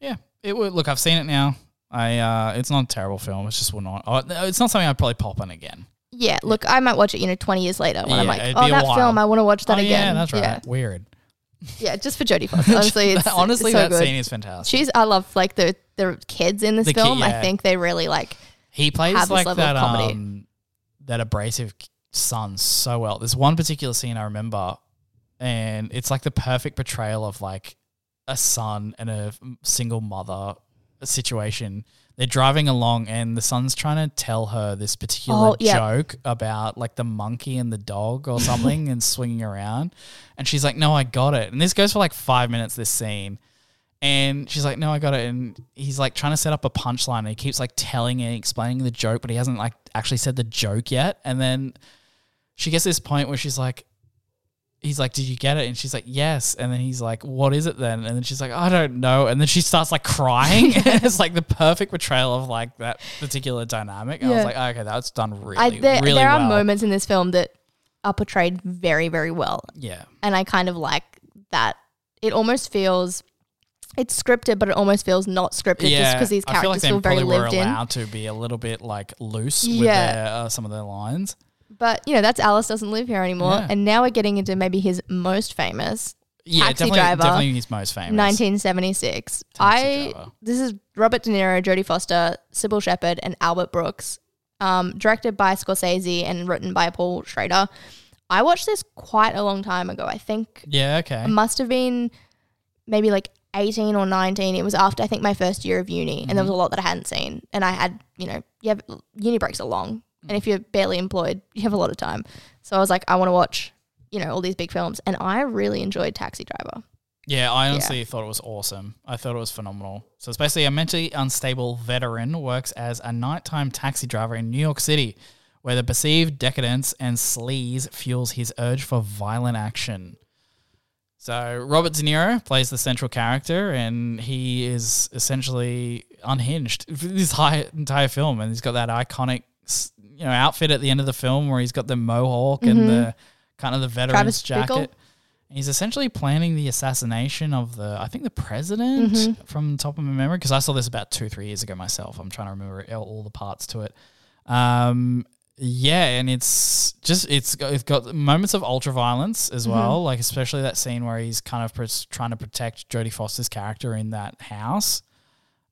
Yeah, it would. Look, I've seen it now. I uh, it's not a terrible film. It's just not. Oh, it's not something I'd probably pop on again. Yeah, look, I might watch it, you know, 20 years later when I'm like, oh, that while. film, I want to watch that oh, again. yeah, that's right. Yeah, Weird. yeah just for Jodie Foster. Honestly, it's honestly it's so that good. scene is fantastic. She's, I love like the the kids in this The film. yeah. I think they really like, he plays like that um that abrasive son so well. There's one particular scene I remember, and it's like the perfect portrayal of like a son and a single mother situation. They're driving along, and the son's trying to tell her this particular Oh, yeah. joke about like the monkey and the dog or something, and swinging around. And she's like, "No, I got it." And this goes for like five minutes. This scene. And she's like, "No, I got it." And he's like trying to set up a punchline, and he keeps like telling and explaining the joke, but he hasn't like actually said the joke yet. And then she gets to this point where she's like, "He's like, did you get it?" And she's like, "Yes." And then he's like, "What is it then?" And then she's like, "I don't know." And then she starts like crying. it's like the perfect portrayal of like that particular dynamic. And I was Yeah. like, "Okay, that's done really, I, there, really there well." are moments in this film that are portrayed very, very well. yeah, And I kind of like that. It almost feels, it's scripted, but it almost feels not scripted just yeah. because these I feel like characters they feel very probably were lived in. allowed to be a little bit like loose with Yeah. their, uh, some of their lines. But, you know, that's Alice Doesn't Live Here Anymore. Yeah. And now we're getting into maybe his most famous, Yeah, Taxi definitely, Driver, definitely his most famous. 1976. I Driver. this is Robert De Niro, Jodie Foster, Cybill Shepherd, and Albert Brooks. Um, directed by Scorsese and written by Paul Schrader. I watched this quite a long time ago. I think Yeah, okay. it must have been maybe like 18 or 19. It was after I think my first year of uni, and there was a lot that I hadn't seen. And I had, you know, have uni breaks are long, and if you're barely employed, you have a lot of time. So I was like, I want to watch, you know, all these big films, and I really enjoyed Taxi Driver. Yeah, I honestly thought it was awesome. I thought it was phenomenal. So it's basically a mentally unstable veteran works as a nighttime taxi driver in New York City, where the perceived decadence and sleaze fuels his urge for violent action. So Robert De Niro plays the central character, and he is essentially unhinged this entire film, and he's got that iconic, you know, outfit at the end of the film where he's got the mohawk and the mm-hmm. kind of the veteran's Travis jacket. Bickle. He's essentially planning the assassination of the, I think, the president mm-hmm. from the top of my memory, because I saw this about two, three years ago myself. I'm trying to remember all, the parts to it. Um, yeah, and it's just it's got, it's got moments of ultra violence as mm-hmm. well, like especially that scene where he's kind of pres- trying to protect Jodie Foster's character in that house,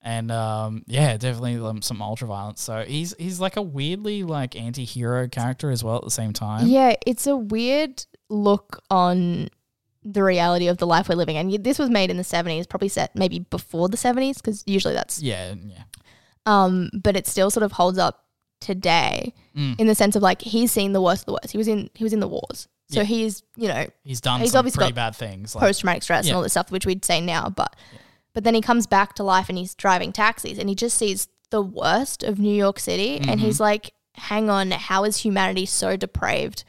and um, yeah, definitely um, some ultra violence. So he's he's like a weirdly like anti-hero character as well at the same time. Yeah, it's a weird look on the reality of the life we're living. And this was made in the 70s, probably set maybe before the 70s, because usually that's, yeah, yeah. um, but it still sort of holds up today Mm. in the sense of like he's seen the worst of the worst. He was in, he was in the wars. So Yeah. he's, you know, He's done He's some obviously pretty got bad things. Like, post traumatic stress Yeah. and all this stuff, which we'd say now, but, but then he comes back to life and he's driving taxis and he just sees the worst of New York City. And Mm-hmm. he's like, hang on, how is humanity so depraved?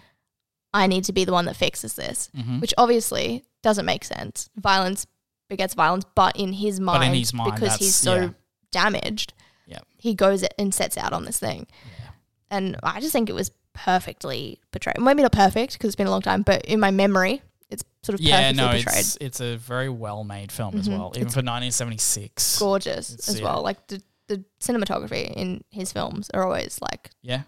I need to be the one that fixes this, Mhm. which obviously doesn't make sense. Violence begets violence, but in his mind, in his mind, because he's so yeah. damaged, Yeah. he goes and sets out on this thing. And I just think it was perfectly portrayed. Maybe not perfect because it's been a long time, but in my memory, sort of Yeah, perfectly no, portrayed. it's it's a very well made film as Mhm. well, even for 1976. Gorgeous It's- as yeah. well. Like the, the cinematography in his films are always like Yeah,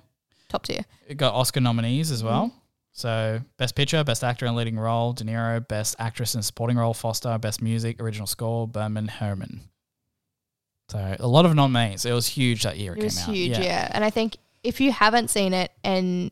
top tier. it got Oscar nominees as well. Mm-hmm. So, Best Picture, Best Actor in Leading Role, De Niro, Best Actress in Supporting Role, Foster, Best Music, Original Score, Berman, Herrmann. So, a lot of nominees. It was huge that year it, It was came out. huge, yeah. And I think if you haven't seen it and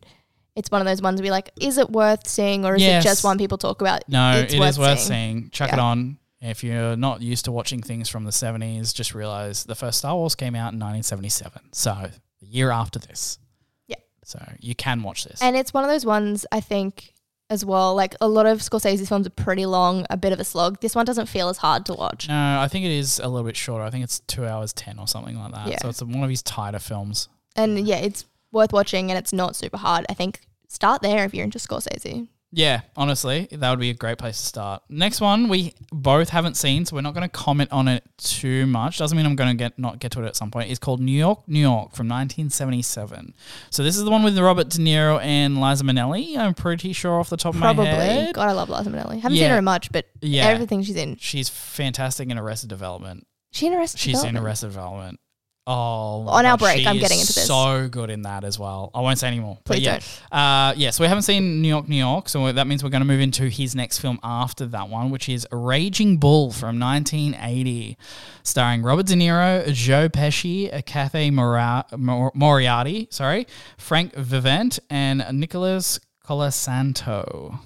it's one of those ones where you're like, is it worth seeing or is Yes. it just one people talk about? No, it's it is worth seeing. seeing. Chuck it on. If you're not used to watching things from the 70s, just realize the first Star Wars came out in 1977. So, the year after this. Yeah. So, you can watch this. And it's one of those ones I think as well. Like a lot of Scorsese's films are pretty long, a bit of a slog. This one doesn't feel as hard to watch. No, I think it is a little bit shorter. I think it's two hours ten or something like that. Yeah. So it's one of his tighter films. And yeah, it's worth watching and it's not super hard. I think start there if you're into Scorsese. Yeah, honestly, that would be a great place to start. Next one we both haven't seen, so we're not going to comment on it too much. Doesn't mean I'm going to get not get to it at some point. It's called New York, New York from 1977. So this is the one with Robert De Niro and Liza Minnelli. I'm pretty sure off the top of my head. Probably. God, I love Liza Minnelli. Haven't Yeah. seen her in much, but Yeah. everything she's in. She's fantastic in Arrested Development. She in Arrested She's in Development. Arrested Development. Oh, On our break, I'm getting into this. So good in that as well. I won't say anymore. Please but yeah. Uh, yeah, so we haven't seen New York, New York, so that means we're going to move into his next film after that one, which is Raging Bull from 1980, starring Robert De Niro, Joe Pesci, Cathy Mora- Mor- Moriarty, sorry, Frank Vincent, and Nicholas Colasanto.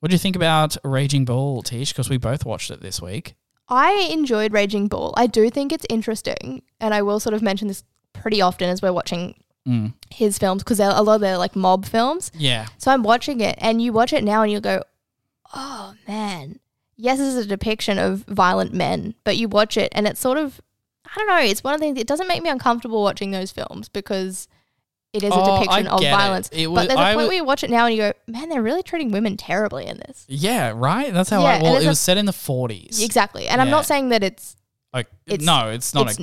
What do you think about Raging Bull, Tish? Because we both watched it this week. I enjoyed Raging Bull. I do think it's interesting, and I will sort of mention this pretty often as we're watching Mm. his films because a lot of they're like mob films. Yeah. So I'm watching it, and you watch it now, and you go, "Oh man, yes, this is a depiction of violent men." But you watch it, and it's sort of, I don't know. It's one of the things. It doesn't make me uncomfortable watching those films because it is a Oh, depiction of get it. violence. It was- but there's a I point wa- where you watch it now, and you go, "Man, they're really treating women terribly in this." Yeah, right? That's how Yeah, I, well, it a- was set in the 40s. Exactly. And I'm not saying that it's Like, It's- no, it's not it's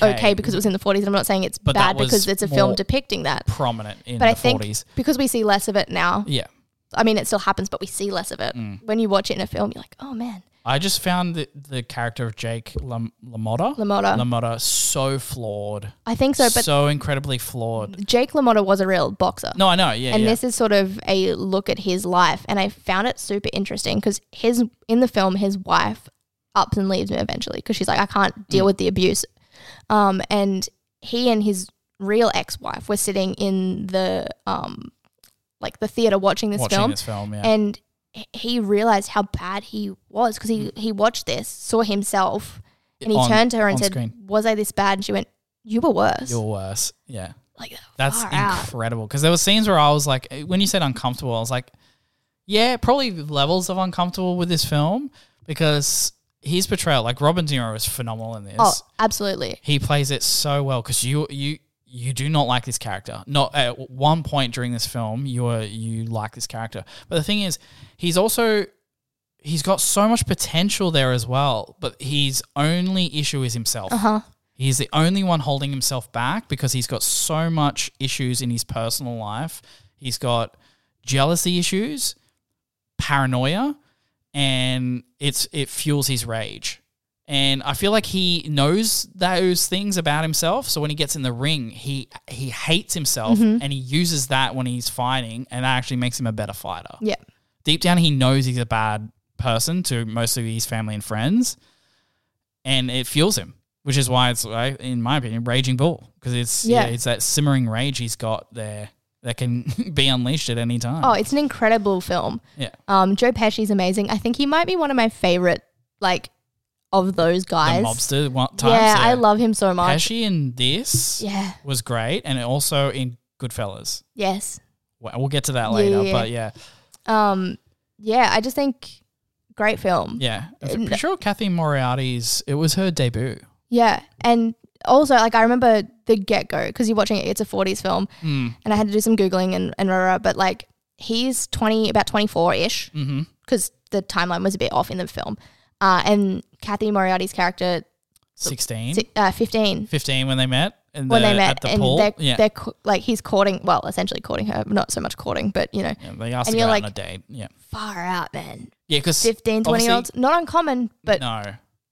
okay. okay. because it was in the 40s. And I'm not saying it's But bad because it's a film depicting that. prominent in But the I think 40s. because we see less of it now, Yeah. I mean, it still happens, but we see less of it. Mm. When you watch it in a film, you're like, oh man, I just found the, the character of Jake Lam- LaMotta, LaMotta. LaMotta so flawed. I think so. But so incredibly flawed. Jake LaMotta was a real boxer. No, I know. Yeah, and yeah. this is sort of a look at his life. And I found it super interesting because his in the film, his wife ups and leaves him eventually because she's like, I can't deal Mm. with the abuse. Um, and he and his real ex wife were sitting in the um, like the theater watching this Watching film, this film, yeah. and he realized how bad he was because he mm. he watched this, saw himself, and he On- turned to her and on said, screen. "Was I this bad?" And she went, "You were worse." You're worse. Yeah. like That's far out. incredible. Because there were scenes where I was like, eh, when you said uncomfortable, I was like, yeah, probably levels of uncomfortable with this film. because his portrayal, like Robin De Niro, is phenomenal in this. Oh, absolutely. He plays it so well because you you you do not like this character. Not at one point during this film, you are you like this character. But the thing is, he's also he's got so much potential there as well. But his only issue is himself. Uh huh. He's the only one holding himself back because he's got so much issues in his personal life. He's got jealousy issues, paranoia, and it's it fuels his rage. And I feel like he knows those things about himself. So when he gets in the ring, he he hates himself and he uses that when he's fighting, and that actually makes him a better fighter. Yeah. Deep down, he knows he's a bad person to most of his family and friends, and it fuels him. Which is why it's, like, in my opinion, raging bull because it's yeah. Yeah. it's that simmering rage he's got there that can be unleashed at any time. Oh, it's an incredible film. yeah, Um, Joe Pesci's amazing. I think he might be one of my favorite, like, of those the guys. mobster one times. yeah, I love him so much. Pesci in this Yeah. was great, and also in Goodfellas. Yes. Well, We'll get to that later, yeah. but yeah, Um. Yeah, I just think great film. yeah. I'm pretty sure Cathy Moriarty's. It was her debut. Yeah, and also like I remember the get go because you're watching it. It's a '40s film, Mm. and I had to do some googling and and rah, rah, but like he's 20, about 24 ish, Mm-hmm. because the timeline was a bit off in the film. Uh, and Cathy Moriarty's character, 16, uh, 15, 15 when they met. In when the, they met, at the and pool. they're, yeah. they're co- like he's courting, well, essentially courting her, not so much courting, but you know, yeah, they asked and you're like- on a date. Yeah, far out, man. yeah, because 15, 20 year olds, not uncommon, but no,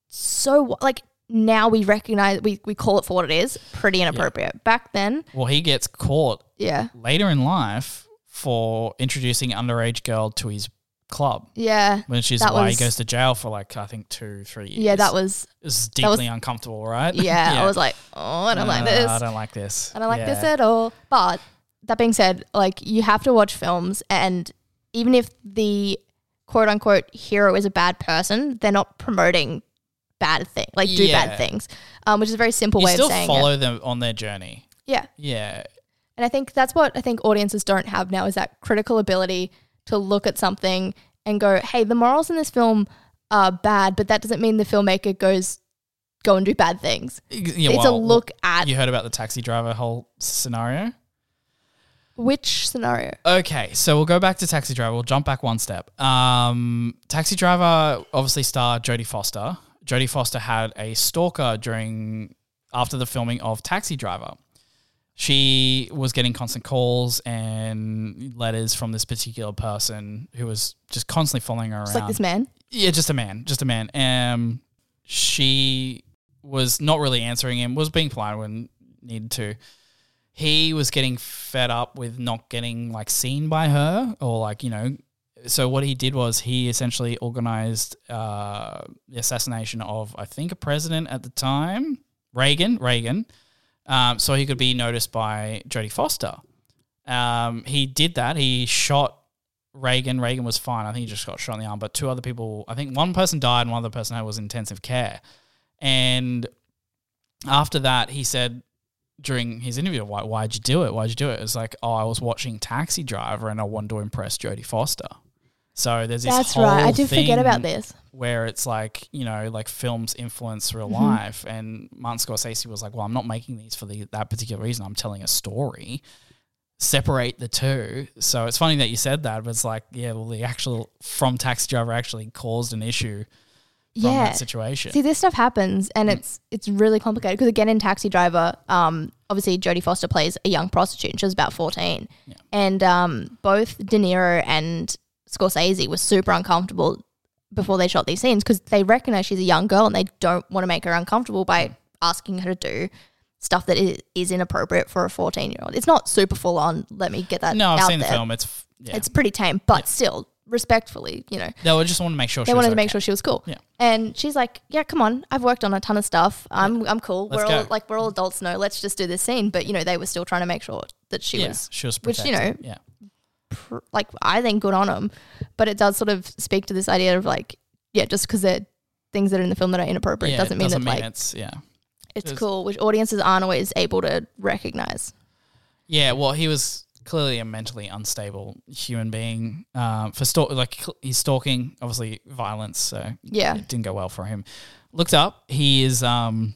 so like now we recognize, we, we call it for what it is, pretty inappropriate. Back then, well, he gets caught yeah, later in life for introducing underage girl to his club, yeah, When she's That why was- he goes to jail for like I think two, three years. yeah, that was, It's that was- deeply uncomfortable, right? yeah, I was like, oh, I don't like Uh, this. I don't like this. I don't like this at all. But that being said, like you have to watch films, and even if the quote unquote hero is a bad person, they're not promoting bad thing, like do Yeah. bad things, um, which is a very simple You way still of saying follow it. them on their journey. Yeah, Yeah, and I think that's what I think audiences don't have now is that critical ability to look at something and go, "Hey, the morals in this film are bad," but that doesn't mean the filmmaker goes go and do bad things. yeah. it's a look at You heard about the taxi driver whole scenario? which scenario. Okay, so we'll go back to Taxi Driver. We'll jump back one step. Um, Taxi Driver obviously starred Jodie Foster. Jodie Foster had a stalker during after the filming of Taxi Driver. She was getting constant calls and letters from this particular person who was just constantly following her Just around. like this man. Yeah, just a man, just a man. Um, she was not really answering him. Was being polite when needed to. He was getting fed up with not getting like seen by her or like you know. So what he did was he essentially organized uh, the assassination of I think a president at the time, Reagan. Reagan. Um, so he could be noticed by Jodie Foster. Um, he did that. He shot Reagan. Reagan was fine. I think he just got shot in the arm. But two other people, I think one person died and one other person was in intensive care. And after that, he said during his interview, Why, why'd you do it? Why'd you do it? It's like, oh, I was watching Taxi Driver and I wanted to impress Jodie Foster. So there's this That's whole right. I did forget about thing this. where it's like you know like films influence real Mm-hmm. life and martin scorsese was like well i'm not making these for the, that particular reason i'm telling a story separate the two so it's funny that you said that but it's like yeah well the actual from taxi driver actually caused an issue from Yeah. that situation See, this stuff happens, Mm. and it's it's really complicated because again, in Taxi Driver, um, obviously Jodie Foster plays a young prostitute. and She was about fourteen, Yeah. and um, both De Niro and Scorsese was super uncomfortable before they shot these scenes because they recognize she's a young girl and they don't want to make her uncomfortable by asking her to do stuff that is, inappropriate for a fourteen year old. It's not super full on. Let me get that. no i've seen the film it's yeah It's pretty tame, but still respectfully, you know. they were just want to make sure They she wanted to make sure she was cool. Yeah. And she's like, "Yeah, come on. I've worked on a ton of stuff. I'm I'm cool. Let's we're all like we're all adults now. Let's just do this scene." But you know, they were still trying to make sure that she yeah, was she was which, you know, yeah pr- like I think good on them. But it does sort of speak to this idea of like, yeah, just because they're things that are in the film that are inappropriate yeah, doesn't mean doesn't that mean like it's yeah it's it's- cool, which audiences aren't always able to recognize. Yeah, well, he was clearly a mentally unstable human being. Um, for stalk, like he's stalking, obviously violence. So Yeah. it didn't go well for him. Looked up, he is um,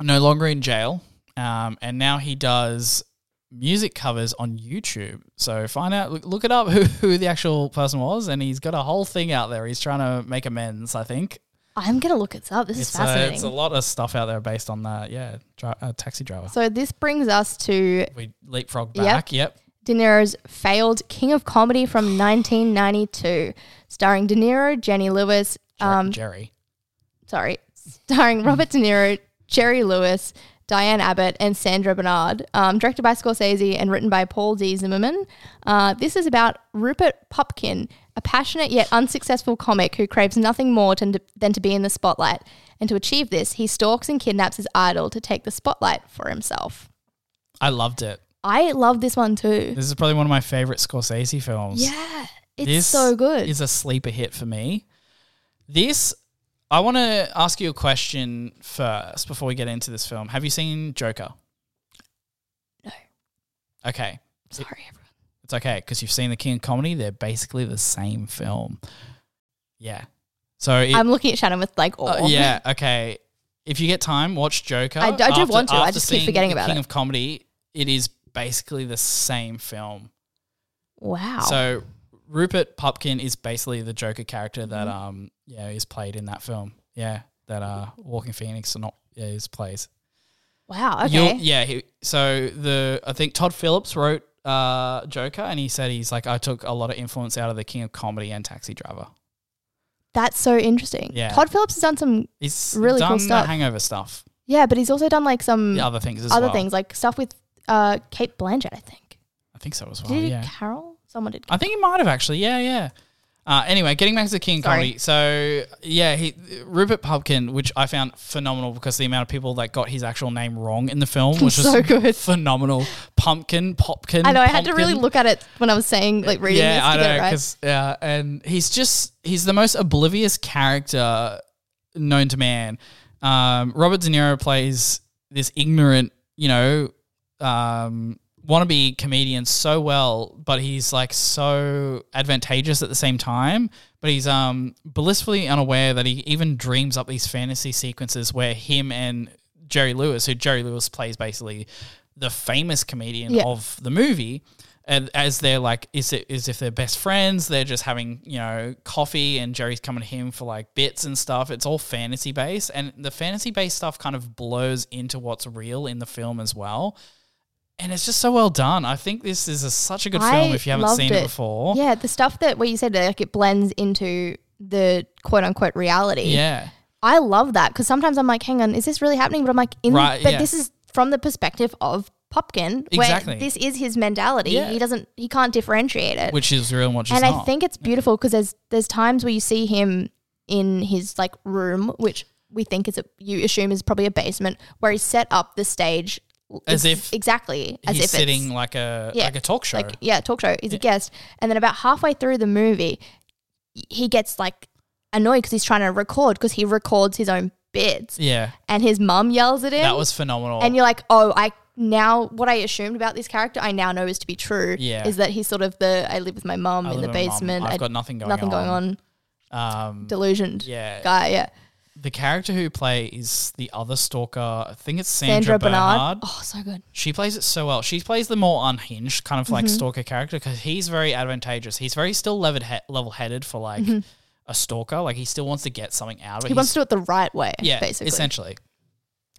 no longer in jail, um, and now he does music covers on YouTube. So find out, look, look it up who, who the actual person was, and he's got a whole thing out there. He's trying to make amends. I think I'm gonna look this up. This is it's, uh, fascinating. it's a lot of stuff out there based on that. Yeah, dri- uh, taxi driver. so this brings us to we leapfrog Yep. back. Yep. De Niro's failed King of Comedy from 1992, starring De Niro, Jenny Lewis, um, Jerry. sorry, starring Robert De Niro, Jerry Lewis, Diahnne Abbott, and Sandra Bernhard. Um, directed by Scorsese and written by Paul D. Zimmerman. Uh, this is about Rupert Pupkin, a passionate yet unsuccessful comic who craves nothing more than to, than to be in the spotlight. And to achieve this, he stalks and kidnaps his idol to take the spotlight for himself. I loved it. I love this one too. This is probably one of my favorite Scorsese films. Yeah, it's this so good. Is a sleeper hit for me. This, I want to ask you a question first before we get into this film. Have you seen Joker? No. Okay, Sorry, everyone. it's okay because you've seen the King of Comedy. They're basically the same film. Yeah. So it, I'm looking at Shannon with like awe. Uh, yeah. Okay. If you get time, watch Joker. I- I do After- want to. I just keep forgetting about King it. King of Comedy. It is basically the same film. Wow. So Rupert Pupkin is basically the Joker character that Mm-hmm. um yeah is played in that film. Yeah, that uh Joaquin Phoenix or not yeah, is plays. wow. You'll- Okay. yeah. He, so the I think Todd Phillips wrote uh Joker, and he said he's like I took a lot of influence out of the King of Comedy and Taxi Driver. That's so interesting. Yeah. Todd Phillips has done some. He's Really done cool stuff. Hangover stuff, Yeah, but he's also done like some the other things as other well. things, like stuff with uh, Cate Blanchett. I think. I think so as well. Did yeah. Carol? Someone did. I think he might have actually. Yeah, yeah. Uh, anyway, getting back to the King Sorry. comedy. So yeah, he Rupert Pupkin, which I found phenomenal because the amount of people that got his actual name wrong in the film was just So good. phenomenal. Pumpkin, Popkin. I know. I had to really Pumpkin. look at it when I was saying like reading yeah, this to I get know it right. yeah, and he's just he's the most oblivious character known to man. Um, Robert De Niro plays this ignorant, you know, um, wannabe comedian so well, but he's like so advantageous at the same time. But he's um blissfully unaware that he even dreams up these fantasy sequences where him and Jerry Lewis, who Jerry Lewis plays basically the famous comedian Yeah. of the movie, and as they're like, is it is if they're best friends, they're just having you know coffee, and Jerry's coming to him for like bits and stuff. It's all fantasy based, and the fantasy based stuff kind of blurs into what's real in the film as well. And it's just so well done. I think this is a, such a good I film if you haven't seen it, it. before. Yeah, the stuff that where you said that, like it blends into the quote unquote reality. Yeah. I love that because sometimes I'm like, hang on, is this really happening? But I'm like, in Right, but yeah. this is from the perspective of Popkin, where Exactly. this is his mentality. Yeah. He doesn't, he can't differentiate it. Which is real and which and I not. think it's beautiful because there's there's times where you see him in his like room, which we think is a you assume is probably a basement, where he's set up the stage As if exactly as he's if sitting like a Yeah, like a talk show. like yeah talk show. He's a guest, and then about halfway through the movie, he gets like annoyed because he's trying to record because he records his own bits, yeah. and his mum yells at him. That was phenomenal. and you're like, oh, I now what I assumed about this character, I now know is to be true. Yeah. is that he's sort of the I live with my mum in the live with my mum. basement. I've I- got nothing going nothing on. going on. Um, Delusioned yeah. guy. Yeah, the character who plays the other stalker, I think it's Sandra, Sandra, Bernhard. Bernhard. Oh, so good. She plays it so well. She plays the more unhinged kind of like Mm-hmm. stalker character because he's very advantageous. He's very still level headed for like a stalker. Like he still wants to get something out of it. Mm-hmm. He wants to do it the right way. yeah, basically. essentially.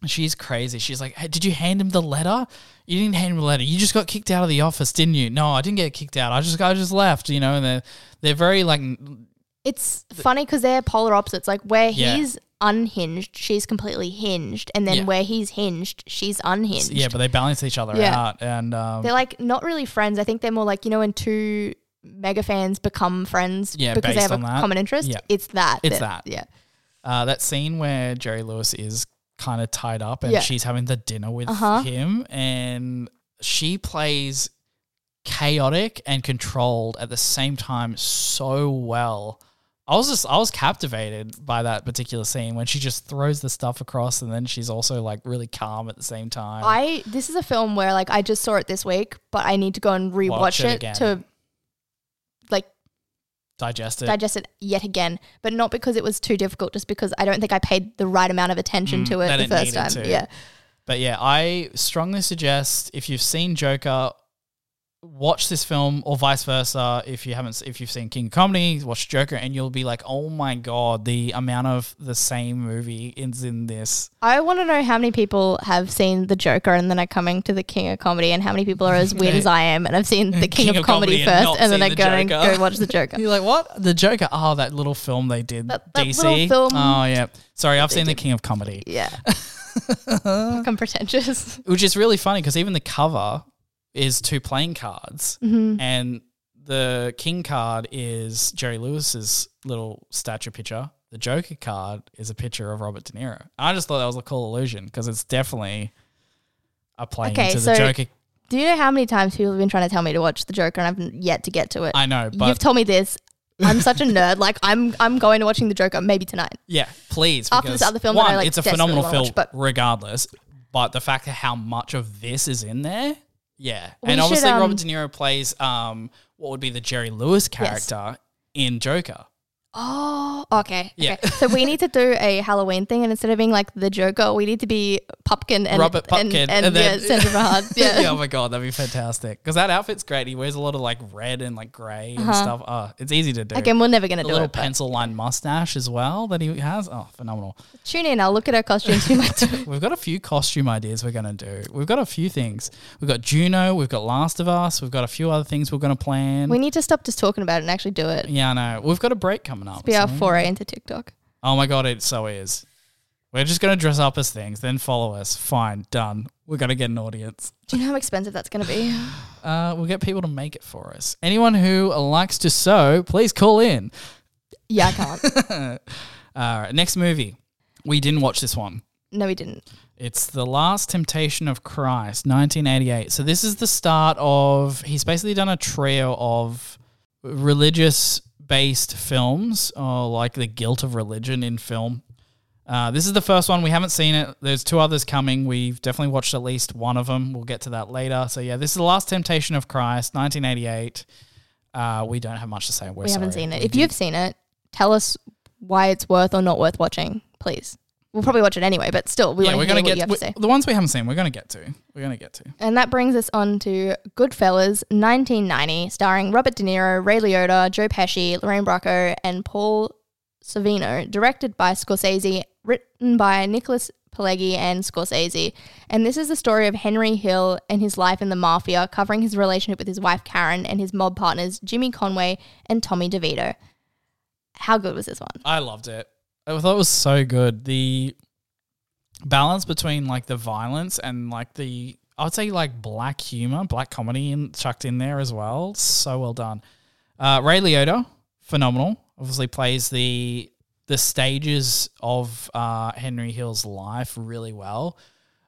She's crazy. She's like, hey, did you hand him the letter? You didn't hand him the letter. You just got kicked out of the office, didn't you? No, I didn't get kicked out. I just I just left. You know, and they're they're very like It's funny because they're polar opposites. Like where Yeah. he's unhinged, she's completely hinged, and then Yeah. where he's hinged, she's unhinged. yeah, but they balance each other Yeah. out. And um, they're like not really friends. I think they're more like you know when two mega fans become friends Yeah, because they based have a on that. common interest. Yeah. It's that. It's that. Yeah. Uh, that scene where Jerry Lewis is kind of tied up and Yeah. she's having the dinner with Uh-huh. him, and she plays chaotic and controlled at the same time so well. I was just I was captivated by that particular scene when she just throws the stuff across and then she's also like really calm at the same time. I this is a film where like I just saw it this week, but I need to go and rewatch Watch it it, again. to like digest it. digest it yet again. But not because it was too difficult, just because I don't think I paid the right amount of attention Mm, to it the it first time. to. Yeah. But yeah, I strongly suggest if you've seen Joker, watch this film, or vice versa. If you haven't, if you've seen King of Comedy, watch Joker, and you'll be like, "Oh my god, the amount of the same movie is in this." I want to know how many people have seen The Joker and then are coming to the King of Comedy, and how many people are as weird as I am and I've seen the King, of, Comedy, and first, not and then are The going to Joker. go watch The Joker. You're like, "What? The Joker? Oh, that little film they did, That- that DC." little film oh yeah, sorry, I've seen the. King of Comedy, Yeah. I'm pretentious. which is really funny because even the cover is two playing cards. hmm and the king card is Jerry Lewis's little statue picture. The Joker card is a picture of Robert De Niro. I just thought that was a cool illusion because it's definitely a play Okay, into so the Joker. Do you know how many times people have been trying to tell me to watch The Joker and I've yet to get to it? I know, but You've told me this. I'm such a nerd. Like I'm, I'm going to watching The Joker maybe tonight. yeah, please. After this other film one, I, like, it's a phenomenal film, watch, but- regardless. But the fact that how much of this is in there, yeah, We and should, obviously um, Robert De Niro plays um what would be the Jerry Lewis character in Joker. Oh, okay. Yeah. okay. so we need to do a Halloween thing, and instead of being like the Joker, we need to be Pumpkin and Robert Pumpkin, and, and, and then- yeah, Sandra Bernhard. Yeah. oh my god, that'd be fantastic. Because that outfit's great. He wears a lot of like red and like gray and Uh-huh. stuff. Oh, it's easy to do. Again, we're never gonna do little it. Little pencil line mustache as well that he has. Oh, phenomenal. Tune in. I'll look at our costumes. We might do. We've got a few costume ideas we're gonna do. We've got a few things. We've got Juno. We've got Last of Us. We've got a few other things we're gonna plan. We need to stop just talking about it and actually do it. yeah, I know. We've got a break coming up. Be our so- foray into TikTok. Oh my god, it so is. We're just gonna dress up as things, then follow us. Fine, done. We're gonna get an audience. Do you know how expensive that's gonna be? Uh, we'll get people to make it for us. Anyone who likes to sew, please call in. Yeah, I can't. All right, next movie. We didn't watch this one. No, we didn't. It's The Last Temptation of Christ, 1988. So this is the start of he's basically done a trio of religious based films or like the guilt of religion in film. Uh, this is the first one. We haven't seen it. There's two others coming. We've definitely watched at least one of them. We'll get to that later. So yeah, this is The Last Temptation of Christ, 1988. Uh, we don't have much to say. We're we haven't seen it. We If did- you've seen it, tell us why it's worth or not worth watching, please. We'll probably watch it anyway, but still, we yeah, we're want to hear gonna what get you have we- to say. the ones we haven't seen. We're gonna get to. We're gonna get to. And that brings us on to Goodfellas, 1990, starring Robert De Niro, Ray Liotta, Joe Pesci, Lorraine Bracco, and Paul Sorvino. Directed by Scorsese, written by Nicholas Pileggi and Scorsese. And this is the story of Henry Hill and his life in the mafia, covering his relationship with his wife Karen and his mob partners Jimmy Conway and Tommy DeVito. How good was this one? I loved it. I thought it was so good. The balance between like the violence and like the I would say like black humor, black comedy in, chucked in there as well. So well done. Uh, Ray Liotta, phenomenal. Obviously plays the the stages of uh, Henry Hill's life really well.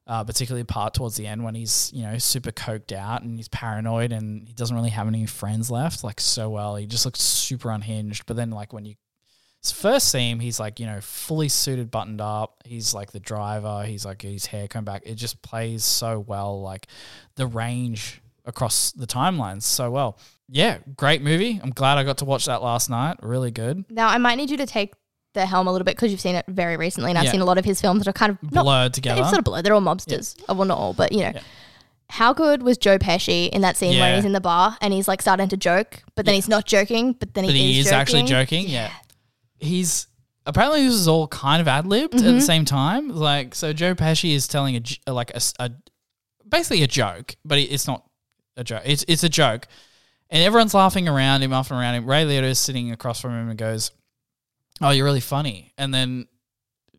Uh, particularly part towards the end when he's you know super coked out and he's paranoid and he doesn't really have any friends left like so well he just looks super unhinged but then like when you first scene, he's like, you know, fully suited, buttoned up. He's like the driver. He's like his hair coming back. It just plays so well, like the range across the timelines so well. Yeah, great movie. I'm glad I got to watch that last night. Really good. Now, I might need you to take the helm a little bit because you've seen it very recently, and I've Yeah. seen a lot of his films that are kind of not Blurred together. It's sort of blurred. They're all mobsters. Uh, Well, not all, but you know. How good was Joe Pesci in that scene Yeah. where he's in the bar and he's like starting to joke, but then he's not joking, but then but he, he is joking. actually joking. Yeah. He's apparently this is all kind of ad libbed at Mm-hmm. the same time. Like, so Joe Pesci is telling a j- like a, s- a- basically a joke, but it- it's not a joke. It's it's a joke, and everyone's laughing around him, laughing around him. Ray Liotta is sitting across from him and goes, "Oh, you're really funny," and then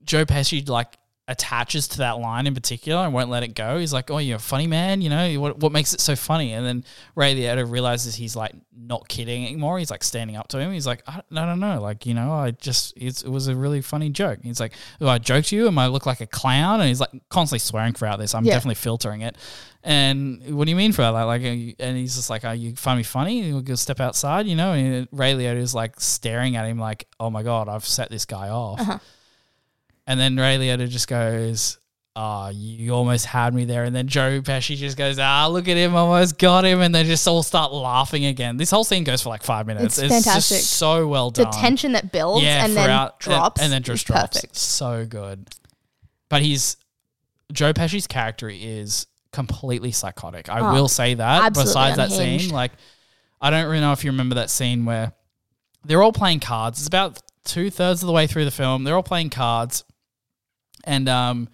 Joe Pesci like attaches to that line in particular and won't let it go. He's like, "Oh, you're a funny man, you know. What what makes it so funny?" And then Ray Liotta realizes he's like not kidding anymore. He's like standing up to him. He's like, I, "No, no, no. Like, you know, I just it's, it was a really funny joke." He's like, "Oh, I joked to you. Am I look like a clown?" And he's like constantly swearing throughout this. I'm Yeah. definitely filtering it. And what do you mean for that? Like, are you- and he's just like, "Are you find me funny? We'll go step outside, you know?" And Ray Liotta is like staring at him, like, "Oh my god, I've set this guy off." Uh-huh. And then Ray Liotta just goes, "Ah, you almost had me there." And then Joe Pesci just goes, "Ah, look at him, almost got him." And they just all start laughing again. This whole scene goes for like five minutes. It's fantastic. just so well done. The tension that builds yeah, and then drops. and, then just drops. Perfect. So good. But he's Joe Pesci's character is completely psychotic. I Oh, will say that. Besides that scene, like I don't really know if you remember that scene where they're all playing cards. It's about two thirds of the way through the film. They're all playing cards, and um,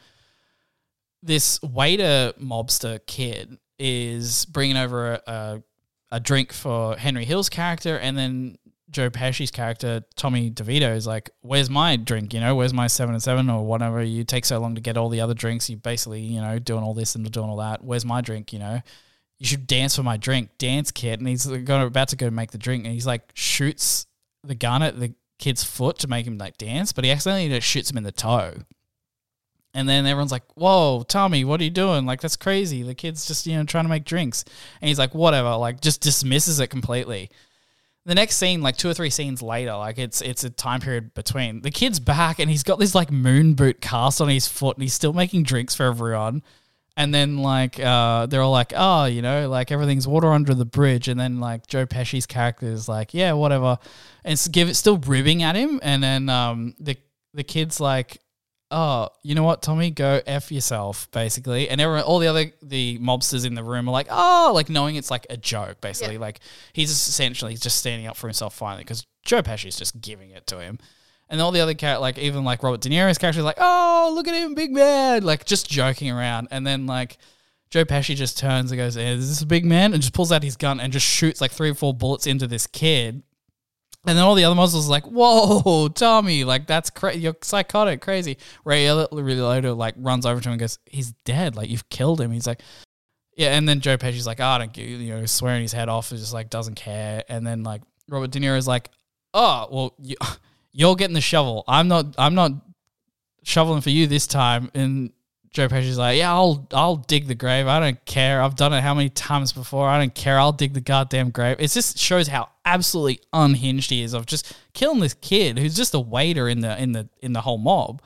this waiter mobster kid is bringing over a, a, a drink for Henry Hill's character, and then Joe Pesci's character Tommy DeVito is like, "Where's my drink? You know, where's my seven and seven or whatever? You take so long to get all the other drinks. You basically, you know, doing all this and doing all that. Where's my drink? You know." You should dance for my drink, dance kid. And he's going about to go make the drink, and he's like shoots the gun at the kid's foot to make him like dance, but he accidentally just shoots him in the toe. And then everyone's like, "Whoa, Tommy, what are you doing? Like that's crazy. The kid's just you know trying to make drinks." And he's like, "Whatever." Like just dismisses it completely. The next scene, like two or three scenes later, like it's it's a time period between. The kid's back and he's got this like moon boot cast on his foot, and he's still making drinks for everyone. And then like uh, they're all like, "Oh, you know, like everything's water under the bridge." And then like Joe Pesci's character is like, "Yeah, whatever," and it's give it still ribbing at him. And then um, the the kid's like, oh, you know what, Tommy, go f yourself, basically. And everyone, all the other the mobsters in the room are like, oh, like knowing it's like a joke, basically. Like he's essentially just standing up for himself finally because Joe Pesci's just giving it to him. And all the other characters, like even like Robert De Niro's character, is like, oh, look at him, big man, like just joking around. And then like Joe Pesci just turns and goes, eh, is this a big man? And just pulls out his gun and just shoots like three or four bullets into this kid. And then all the other muscles like, whoa, Tommy, like that's crazy. You're psychotic, crazy. Ray Liotta like runs over to him and goes, he's dead. Like you've killed him. He's like, yeah. And then Joe Pesci's like, oh, I don't give you, you know, swearing his head off. Is just like doesn't care. And then like Robert De Niro's like, oh, well, you, you're getting the shovel. I'm not. I'm not shoveling for you this time. And Joe Pesci's like, yeah, I'll I'll dig the grave. I don't care. I've done it how many times before. I don't care. I'll dig the goddamn grave. It just shows how absolutely unhinged he is of just killing this kid who's just a waiter in the in the in the whole mob.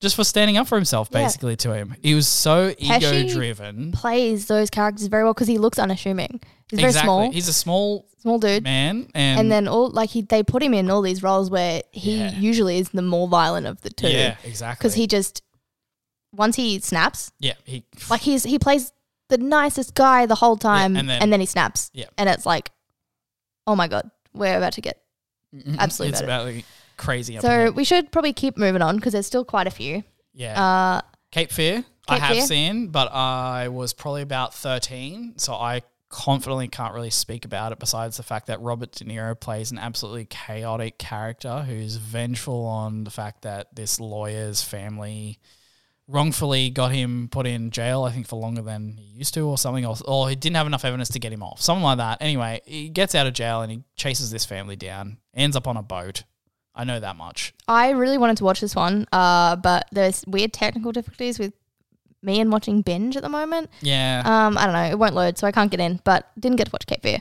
Just for standing up for himself, Yeah. basically, to him. He was so Pesci ego driven. Plays those characters very well because he looks unassuming. He's very small, He's a small small dude. man, and, and then all like he they put him in all these roles where he Yeah. usually is the more violent of the two. yeah, exactly. Because he just once he snaps, yeah, he like he's he plays the nicest guy the whole time, and and, then- then, he snaps. Yeah. and it's like, oh my god, we're about to get. Absolutely it's about like crazy. Up So we should probably keep moving on because there's still quite a few. yeah, Uh, Cape Fear, I have Fear? seen, but I was probably about 13, so I confidently can't really speak about it besides the fact that Robert De Niro plays an absolutely chaotic character who's vengeful on the fact that this lawyer's family wrongfully got him put in jail, I think for longer than he used to or something, or, or he didn't have enough evidence to get him off. Something like that. Anyway, he gets out of jail and he chases this family down, ends up on a boat. I know that much. I really wanted to watch this one, uh, but there's weird technical difficulties with me and watching binge at the moment. Yeah. Um, I don't know, it won't load, so I can't get in. But didn't get to watch Cape Fear.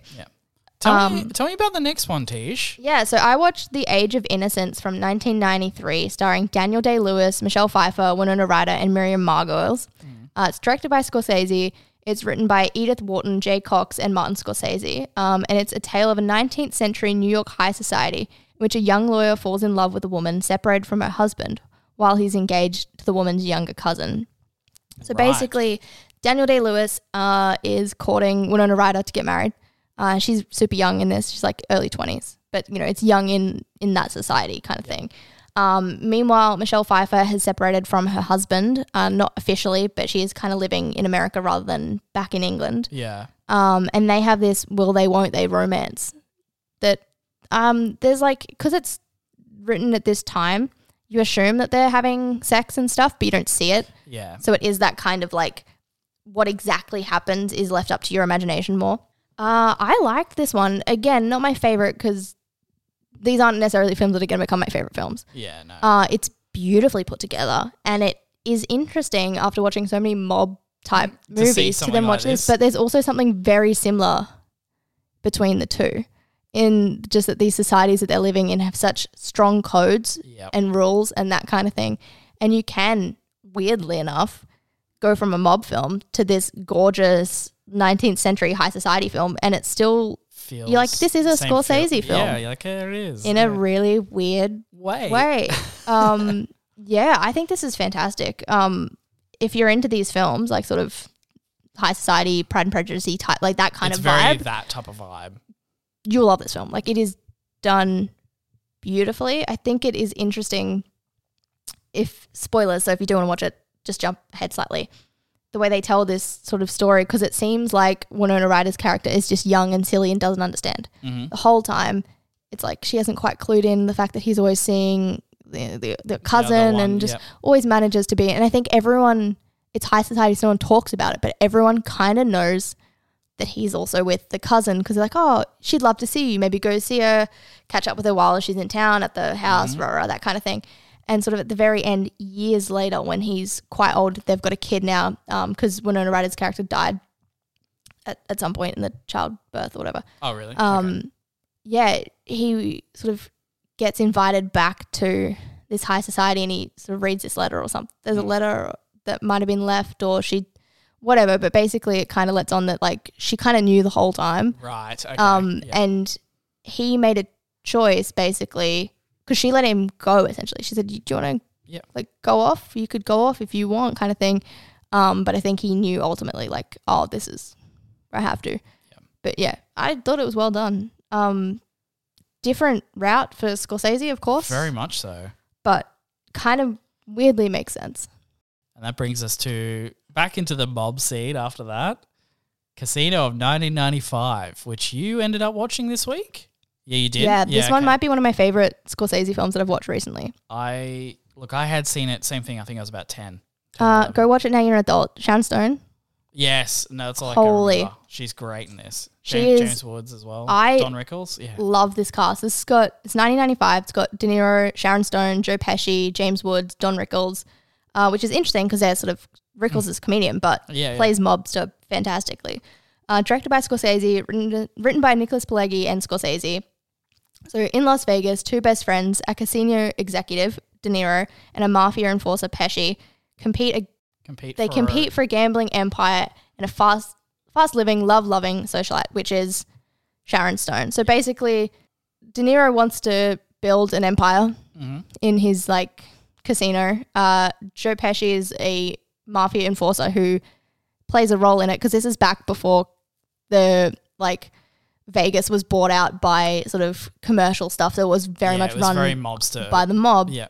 Tell, me, um, tell me about the next one, Tish. Yeah, so I watched The Age of Innocence from 1993, starring Daniel Day Lewis, Michelle Pfeiffer, Winona Ryder, and Miriam Margolyes. Uh, it's directed by Scorsese. It's written by Edith Wharton, Jay Cox, and Martin Scorsese. Um, and it's a tale of a 19th century New York high society in which a young lawyer falls in love with a woman separated from her husband while he's engaged to the woman's younger cousin. So Right. basically, Daniel Day Lewis uh, is courting Winona Ryder to get married. Uh, she's super young in this. She's like early twenties, but you know it's young in in that society kind of thing. Um, meanwhile, Michelle Pfeiffer has separated from her husband, uh, not officially, but she is kind of living in America rather than back in England. Yeah. Um, and they have this will they won't they romance that um, there's like because it's written at this time, you assume that they're having sex and stuff, but you don't see it. Yeah. So it is that kind of like what exactly happens is left up to your imagination more. Uh, I liked this one. Again, not my favorite because these aren't necessarily films that are going to become my favorite films. Yeah. No. Uh, it's beautifully put together and it is interesting after watching so many mob type To movies to then like watch this. this. But there's also something very similar between the two in just that these societies that they're living in have such strong codes yep. and rules and that kind of thing. And you can, weirdly enough, go from a mob film to this gorgeous 19th century high society film and it's still Feels you're like, this is a Scorsese film. Yeah. You're like, it is. in yeah. a really weird way. way. Um, yeah, I think this is fantastic. Um, if you're into these films, like sort of high society, Pride and Prejudice type, like that kind it's of very vibe, that type of vibe. you'll love this film. Like it is done beautifully. I think it is interesting. If spoilers, so if you do want to watch it, just jump ahead slightly. The way they tell this sort of story, because it seems like Winona Ryder's character is just young and silly and doesn't understand. Mhm. The whole time, it's like she hasn't quite clued in the fact that he's always seeing the, the, the cousin one, and just yep. always manages to be. And I think everyone, it's high society, so no one talks about it, but everyone kind of knows that he's also with the cousin because they're like, oh, she'd love to see you. Maybe go see her, catch up with her while she's in town at the house, rah, rah, that kind of thing. And sort of at the very end, years later, when he's quite old, they've got a kid now because Winona Ryder's character died at, at some point in the childbirth or whatever. Oh, really? Um, Okay. yeah, he sort of gets invited back to this high society and he sort of reads this letter or something. There's a Mm. letter that might have been left or she, whatever, but basically it kind of lets on that like she kind of knew the whole time. Right. Okay. Um, yeah. and he made a choice basically because she let him go essentially. She said, "Do you want to Yeah. like go off? You could go off if you want," kind of thing. Um, but I think he knew ultimately like, "Oh, this is I have to." But yeah, I thought it was well done. Um, different route for Scorsese, of course, Very much so. but kind of weirdly makes sense. And that brings us to back into the mob scene after that. Casino of 1995, which you ended up watching this week. Yeah, you did. Yeah, this one okay. might be one of my favorite Scorsese films that I've watched recently. I look. I had seen it. Same thing. I think I was about 10. 10, Uh, go watch it now. You're an adult. Sharon Stone. Yes, no, that's all I Holy. can remember. She's great in this. She James, is- James Woods as well. I- Don Rickles. Yeah. love this cast. This has got it's 1995. It's got De Niro, Sharon Stone, Joe Pesci, James Woods, Don Rickles, uh, which is interesting because they're sort of Rickles is a comedian, but Yeah, yeah. plays mobster fantastically. Uh, directed by Scorsese, written, written by Nicholas Pileggi and Scorsese. So in Las Vegas, two best friends, a casino executive De Niro and a mafia enforcer Pesci, compete. Compete. They for- compete for a gambling empire and a fast, fast living, love loving socialite, which is Sharon Stone. So basically, De Niro wants to build an empire Mhm. in his like casino. Uh, Joe Pesci is a mafia enforcer who plays a role in it because this is back before the like Vegas was bought out by sort of commercial stuff that was very Yeah, much was run very mobster. by the mob yeah.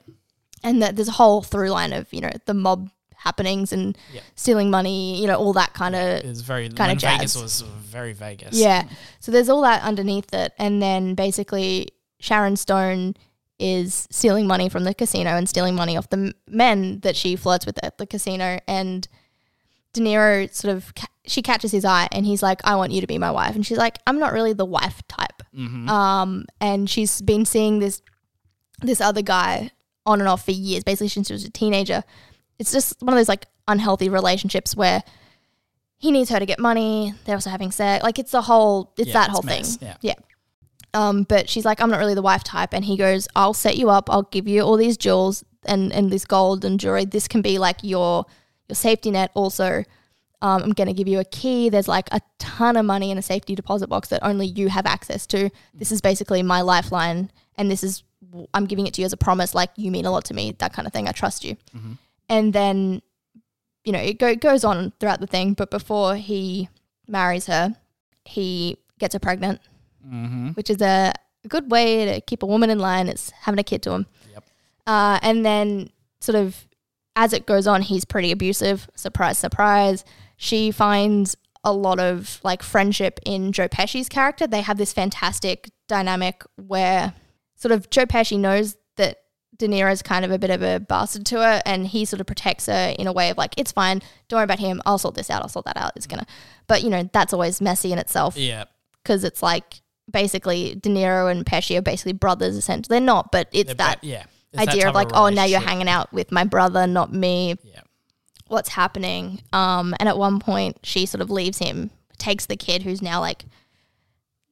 and that there's a whole through line of you know the mob happenings and Yeah. stealing money you know all that kind of It was very when Vegas jazz. was very Vegas. yeah so there's all that underneath it and then basically sharon stone is stealing money from the casino and stealing money off the men that she flirts with at the casino and de niro sort of ca- she catches his eye and he's like i want you to be my wife and she's like i'm not really the wife type Mhm. um, and she's been seeing this this other guy on and off for years, basically since she was a teenager. It's just one of those like unhealthy relationships where he needs her to get money. They're also having sex. Like it's the whole, it's Yeah, that whole mess, thing. yeah. Um, but she's like, I'm not really the wife type, and he goes, I'll set you up. I'll give you all these jewels and and this gold and jewelry. This can be like your your safety net. Also, um, I'm going to give you a key. There's like a ton of money in a safety deposit box that only you have access to. This is basically my lifeline, and this is I'm giving it to you as a promise. Like you mean a lot to me, that kind of thing. I trust you. And then, you know, it go, goes on throughout the thing. But before he marries her, he gets her pregnant, Mm-hmm. which is a, a good way to keep a woman in line. It's having a kid to him. Yep. Uh, and then, sort of, as it goes on, he's pretty abusive. Surprise, surprise. She finds a lot of like friendship in Joe Pesci's character. They have this fantastic dynamic where sort of Joe Pesci knows that De Niro's kind of a bit of a bastard to her, and he sort of protects her in a way of like, it's fine, don't worry about him. I'll sort this out. I'll sort that out. It's gonna, mm. but you know, that's always messy in itself Yeah. because it's like basically De Niro and Pesci are basically brothers. Essentially, they're not, but it's They're that ba- yeah. It's idea type of like, oh, now you're hanging out with my brother, not me. Yeah. What's happening? Um, and at one point, she sort of leaves him, takes the kid who's now like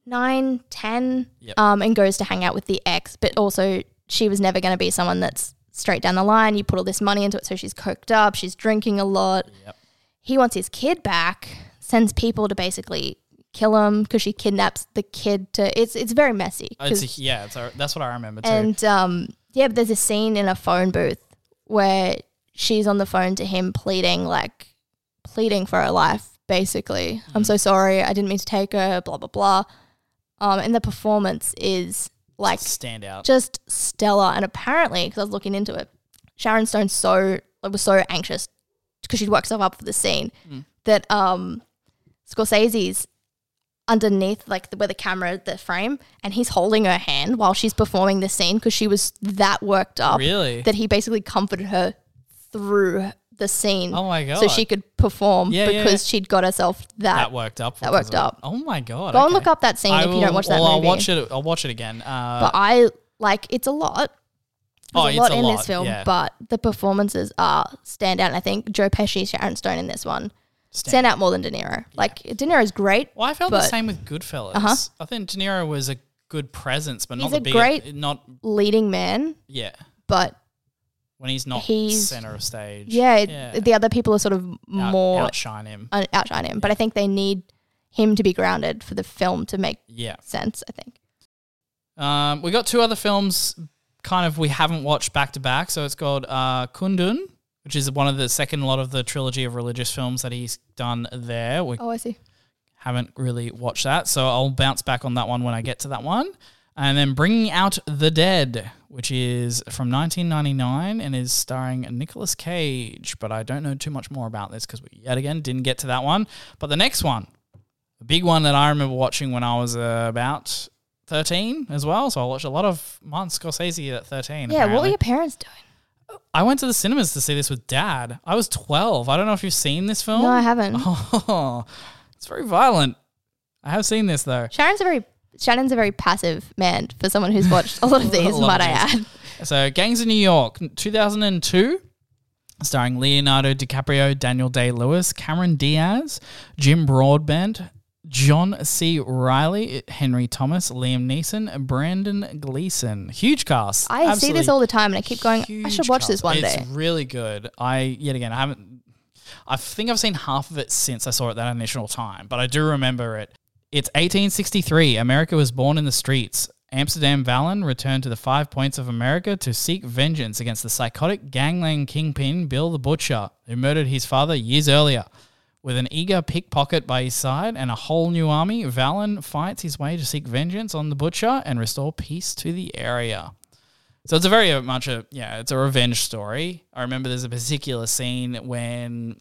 nine, ten, Yep. um, and goes to hang out with the ex. But also, she was never going to be someone that's straight down the line. You put all this money into it, so she's coked up, she's drinking a lot. Yep. He wants his kid back, sends people to basically kill him because she kidnaps the kid to. It's it's very messy It's a, yeah, it's a, that's what I remember too. and um, yeah, but there's a scene in a phone booth where she's on the phone to him pleading, like pleading for her life, basically. Mm-hmm. I'm so sorry, I didn't mean to take her, blah blah blah. Um, and the performance is like Stand out. just stellar. And apparently, because I was looking into it, Sharon Stone so was so anxious because she'd worked herself up for the scene Mm. that um, Scorsese's underneath like the, where the camera the frame and he's holding her hand while she's performing the scene because she was that worked up really? that he basically comforted her through the scene oh my god. so she could perform Yeah, yeah, because she'd got herself that, that worked up. that because worked of up. Oh my god. go and okay. look up that scene I if you don't will- watch that well, movie I'll watch it. I'll watch it again. Uh, but I like it's a lot. Oh, There's it's a lot in this film, yeah. but the performances are stand out. And I think Joe Pesci, Sharon Stone in this one stand- stand out more than De Niro. Like De Niro's great. Well, I felt the but- same with Goodfellas. Uh-huh. I think De Niro was a good presence, but not He's the a big. great- Not leading man, yeah. but When he's not He's- center of stage. yeah, it- the other people are sort of Out- more outshine him. out- outshine him. But I think they need him to be grounded for the film to make Yeah. sense. I think. Um, we got two other films kind of we haven't watched back to back. So it's called uh, Kundun, which is one of the second lot of the trilogy of religious films that he's done there. We Oh, I see. haven't really watched that. So I'll bounce back on that one when I get to that one. And then Bringing Out the Dead, which is from 1999 and is starring Nicolas Cage. But I don't know too much more about this because we yet again didn't get to that one. But the next one, the big one that I remember watching when I was uh, about 13 as well. So I watched a lot of Martin Scorsese at 13. Yeah. What were your parents doing? I went to the cinemas to see this with dad. I was 12. I don't know if you've seen this film. No, I haven't. Oh, it's very violent. I have seen this though. Sharon's a very Shannon's a very passive man for someone who's watched a lot of these. Lot might of I these. add? So, Gangs of New York, 2002, starring Leonardo DiCaprio, Daniel Day Lewis, Cameron Diaz, Jim Broadbent, John C. Reilly, Henry Thomas, Liam Neeson, Brendan Gleeson. Huge cast. I see this all the time, and I keep going. I should watch this cast. one it's day. really good. I yet again I haven't. I think I've seen half of it since I saw it that initial time, but I do remember it. It's 1863. America was born in the streets. Amsterdam Vallon returned to the Five Points of America to seek vengeance against the psychotic gangland kingpin Bill the Butcher, who murdered his father years earlier. With an eager pickpocket by his side and a whole new army, Vallon fights his way to seek vengeance on the Butcher and restore peace to the area. So it's a very much a yeah, it's a revenge story. I remember there's a particular scene when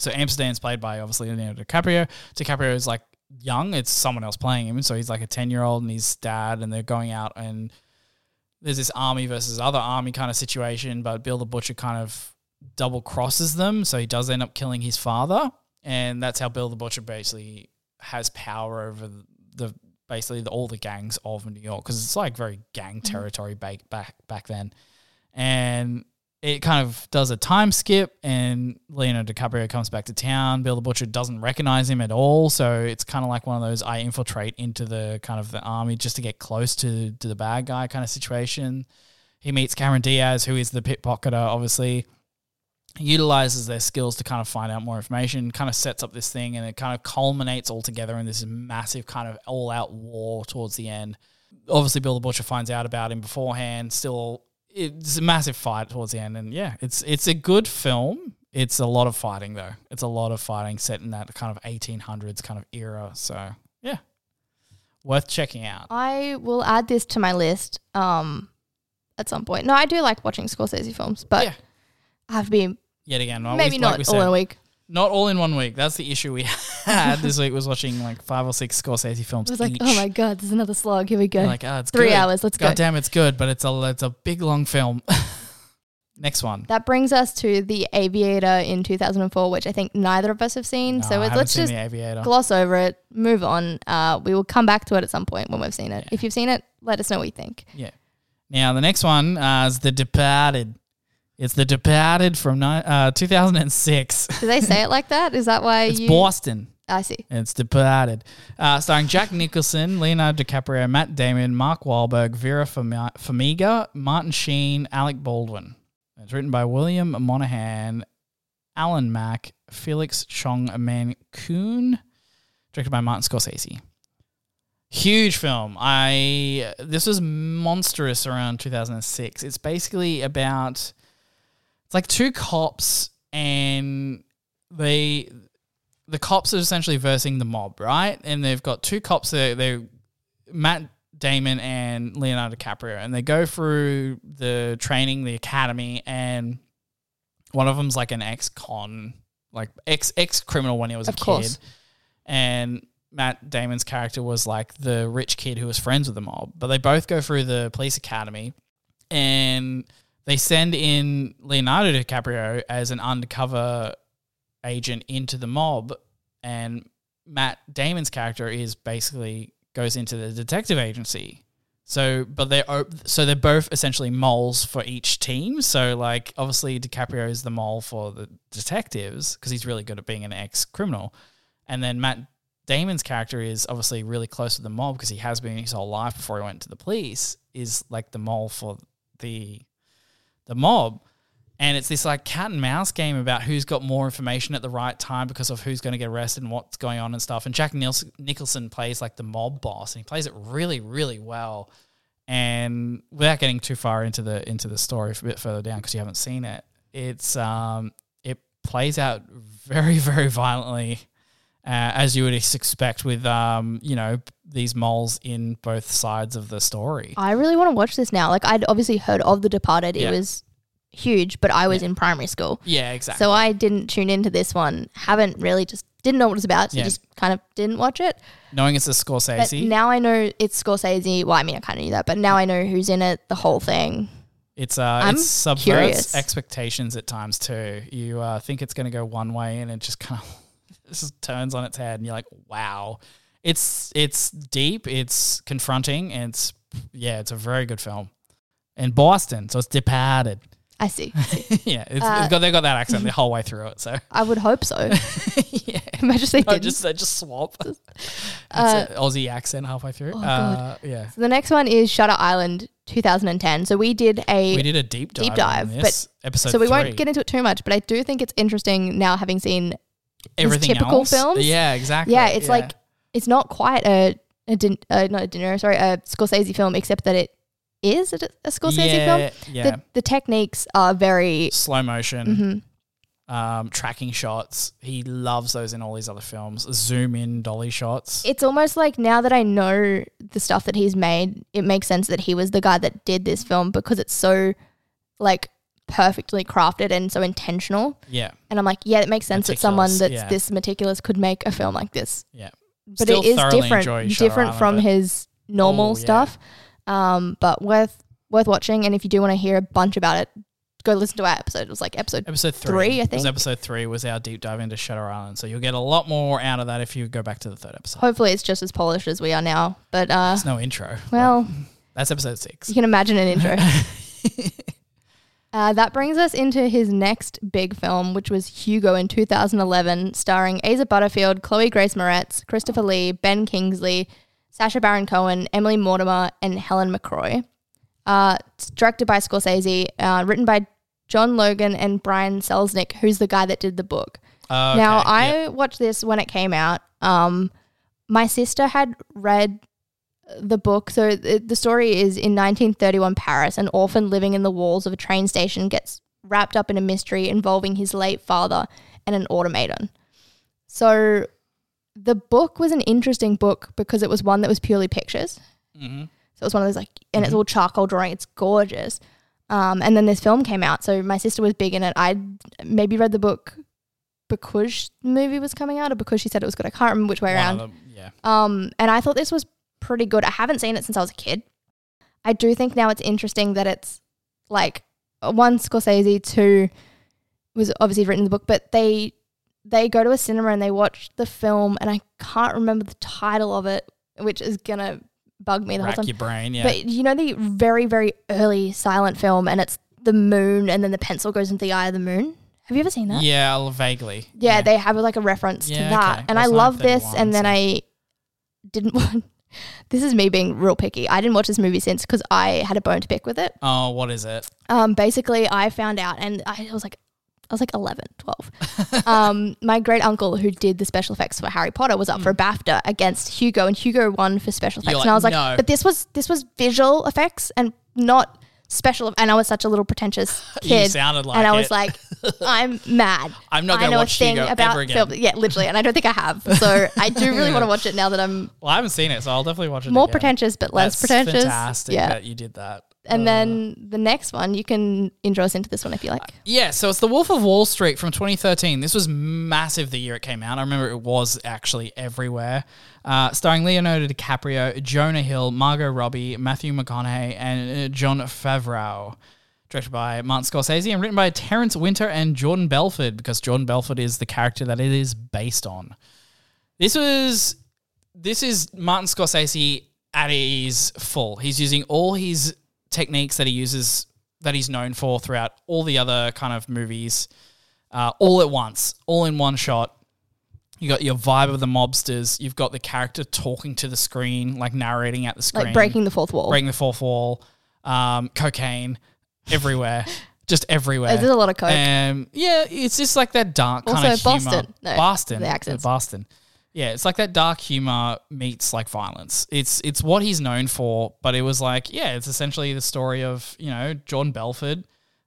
so Amsterdam's played by obviously Leonardo DiCaprio. DiCaprio is like young; it's someone else playing him, so he's like a ten year old and his dad, and they're going out and there's this army versus other army kind of situation. But Bill the Butcher kind of double crosses them, so he does end up killing his father, and that's how Bill the Butcher basically has power over the basically the, all the gangs of New York because it's like very gang mm-hmm. territory back back back then, and it kind of does a time skip, and Leonardo DiCaprio comes back to town. Bill the Butcher doesn't recognize him at all, so it's kind of like one of those I infiltrate into the kind of the army just to get close to to the bad guy kind of situation. He meets Cameron Diaz, who is the pickpocketer, obviously utilizes their skills to kind of find out more information, kind of sets up this thing, and it kind of culminates all together in this massive kind of all out war towards the end. Obviously, Bill the Butcher finds out about him beforehand. Still, it's a massive fight towards the end, and yeah, it's it's a good film. It's a lot of fighting though. It's a lot of fighting set in that kind of 1800s kind of era. So yeah, worth checking out. I will add this to my list um, at some point. No, I do like watching Scorsese films, but yeah, I have to be yet again, well, maybe we- not like all in a week. Not all in one week. That's the issue we had this week was watching like five or six Scorsese films. I was like, each. oh my god, there's another slog. Here we go. Like, oh, it's Three good. hours. Let's God go. God damn, it's good, but it's a it's a big long film. Next one. That brings us to The Aviator in 2004, which I think neither of us have seen. No, so let's just gloss over it, move on. Uh, we will come back to it at some point when we've seen it. Yeah. If you've seen it, let us know what you think. Yeah. Now the next one uh, is The Departed. It's The Departed from ni- uh, 2006. Do they say it like that? Is that why it's you? Boston. I see. It's Departed. Uh, starring Jack Nicholson, Leonardo DiCaprio, Matt Damon, Mark Wahlberg, Vera Farmiga, Martin Sheen, Alec Baldwin. It's written by William Monahan, Alan Mak, Felix Chong Man Kuhn, directed by Martin Scorsese. Huge film. I this was monstrous around 2006. It's basically about it's like two cops and they the cops are essentially versing the mob, right? And they've got two cops that they're Matt Damon and Leonardo DiCaprio, and they go through the training, the academy, and one of them's like an ex-con, like ex ex criminal when he was Of a kid, and Matt Damon's character was like the rich kid who was friends with the mob. But they both go through the police academy, and they send in Leonardo DiCaprio as an undercover agent into the mob, and Matt Damon's character is basically goes into the detective agency. So, but they're so they're both essentially moles for each team. So, like, obviously DiCaprio is the mole for the detectives because he's really good at being an ex criminal, and then Matt Damon's character is obviously really close to the mob because he has been his whole life before he went to the police. Is like the mole for the the mob. And it's this like cat and mouse game about who's got more information at the right time because of who's going to get arrested and what's going on and stuff. And Jack Nicholson plays like the mob boss, and he plays it really, really well. And without getting too far into the into the story, a bit further down because you haven't seen it, it's um it plays out very, very violently, uh, as you would expect with um you know these moles in both sides of the story. I really want to watch this now. Like I'd obviously heard of The Departed. Yeah. It was huge, but I was Yeah. in primary school. Yeah, exactly. So I didn't tune into this one. Haven't really just didn't know what it was about. So Yeah. just kind of didn't watch it. Knowing it's a But Scorsese, now I know it's Scorsese. Well, I mean, I kind of knew that, but now I know who's in it, the whole thing. It's uh, I'm it subverts curious. expectations at times too. You uh, think it's going to go one way, and it just kind of just turns on its head, and you're like, "Wow!" It's it's deep, it's confronting, and it's yeah, it's a very good film. In Boston, so it's Departed. I see. yeah, it's, Uh, it's got they got that accent the whole way through it. So I would hope so. yeah, Imagine they did. just they just swap. Uh, an Aussie accent halfway through. Oh, uh, yeah, So the next one is Shutter Island 2010. So we did a we did a deep dive. Deep dive, this, episode. so we won't get into it too much, but I do think it's interesting now having seen everything typical else. films. Yeah, exactly. yeah, it's like it's not quite a a din- uh, not a dinner, sorry, a Scorsese film, except that it is a, a Scorsese film. yeah, Yeah, The, the techniques are very. slow motion, mhm. um, tracking shots. He loves those in all these other films. Zoom in dolly shots. It's almost like now that I know the stuff that he's made, it makes sense that he was the guy that did this film because it's so like perfectly crafted and so intentional. yeah, And I'm like, yeah, it makes sense that someone that's yeah. this meticulous could make a film like this. yeah. But Still it is different, different from his normal Oh, yeah. stuff. Um, but worth worth watching. And if you do want to hear a bunch about it, go listen to our episode. It was like episode Episode three, Three, I think. episode three was our deep dive into Shutter Island. So you'll get a lot more out of that if you go back to the third episode. hopefully it's just as polished as we are now. But uh, There's no intro. well, that's episode six. you can imagine an intro. Uh, that brings us into his next big film, which was Hugo in 2011, starring Asa Butterfield, Chloe Grace Moretz, Christopher Lee, Ben Kingsley, Sacha Baron Cohen, Emily Mortimer, and Helen McCrory. Uh, it's directed by Scorsese, uh, written by John Logan and Brian Selznick, who's the guy that did the book. Uh, Now, I yep. watched this when it came out. Um, my sister had read the book. So the, the story is in 1931 Paris, an orphan living in the walls of a train station gets wrapped up in a mystery involving his late father and an automaton. So the book was an interesting book because it was one that was purely pictures. Mhm. So it was one of those like, and it's all charcoal drawing. It's gorgeous. Um, and then this film came out. So my sister was big in it. I maybe read the book because the movie was coming out or because she said it was good. I can't remember which way One around. them, yeah. Um, and I thought this was pretty good. I haven't seen it since I was a kid. I do think now it's interesting that it's like one Scorsese, two was obviously written in the book, but they they go to a cinema and they watch the film, and I can't remember the title of it, which is gonna bug me the whole time. your brain, yeah. But you know the very very early silent film, and it's the moon, and then the pencil goes into the eye of the moon. Have you ever seen that? yeah, vaguely. Yeah, they have like a reference Yeah, to that. okay. And I love this and then so- I didn't want this is me being real picky. I didn't watch this movie since because I had a bone to pick with it. Oh, what is it? Um basically I found out and I was like I was like 11, 12. um, my great uncle who did the special effects for Harry Potter was up for a BAFTA against Hugo, and Hugo won for special effects. You're and I was like, "No." but this was this was visual effects and not special. And I was such a little pretentious You kid, sounded like and I was it. like, I'm mad. I'm not gonna know watch a thing about ever again. film. Yeah, literally, and I don't think I have. So I do really want to watch it now that I'm Well, I haven't seen it, so I'll definitely watch it. more again. pretentious but less That's pretentious. Fantastic Yeah. that you did that. And Uh, then the next one, you can intro us into this one if you like. Yeah, so it's The Wolf of Wall Street from 2013. This was massive the year it came out. I remember it was actually everywhere. Uh, starring Leonardo DiCaprio, Jonah Hill, Margot Robbie, Matthew McConaughey, and uh, Jon Favreau. Directed by Martin Scorsese and written by Terrence Winter and Jordan Belfort, because Jordan Belfort is the character that it is based on. This was this is Martin Scorsese at his full. He's using all his techniques that he uses that he's known for throughout all the other kind of movies, uh, all at once, all in one shot. You got your vibe of the mobsters. You've got the character talking to the screen, like narrating at the screen, Like breaking the fourth wall. breaking the fourth wall, um, cocaine everywhere, just everywhere. There's a lot of coke. Um, yeah, it's just like that dark kind Also of humor. Boston. No, Boston, the accents. Boston. Yeah, it's like that dark humor meets like violence. It's it's what he's known for, but it was like yeah, it's essentially the story of you know John Belfort,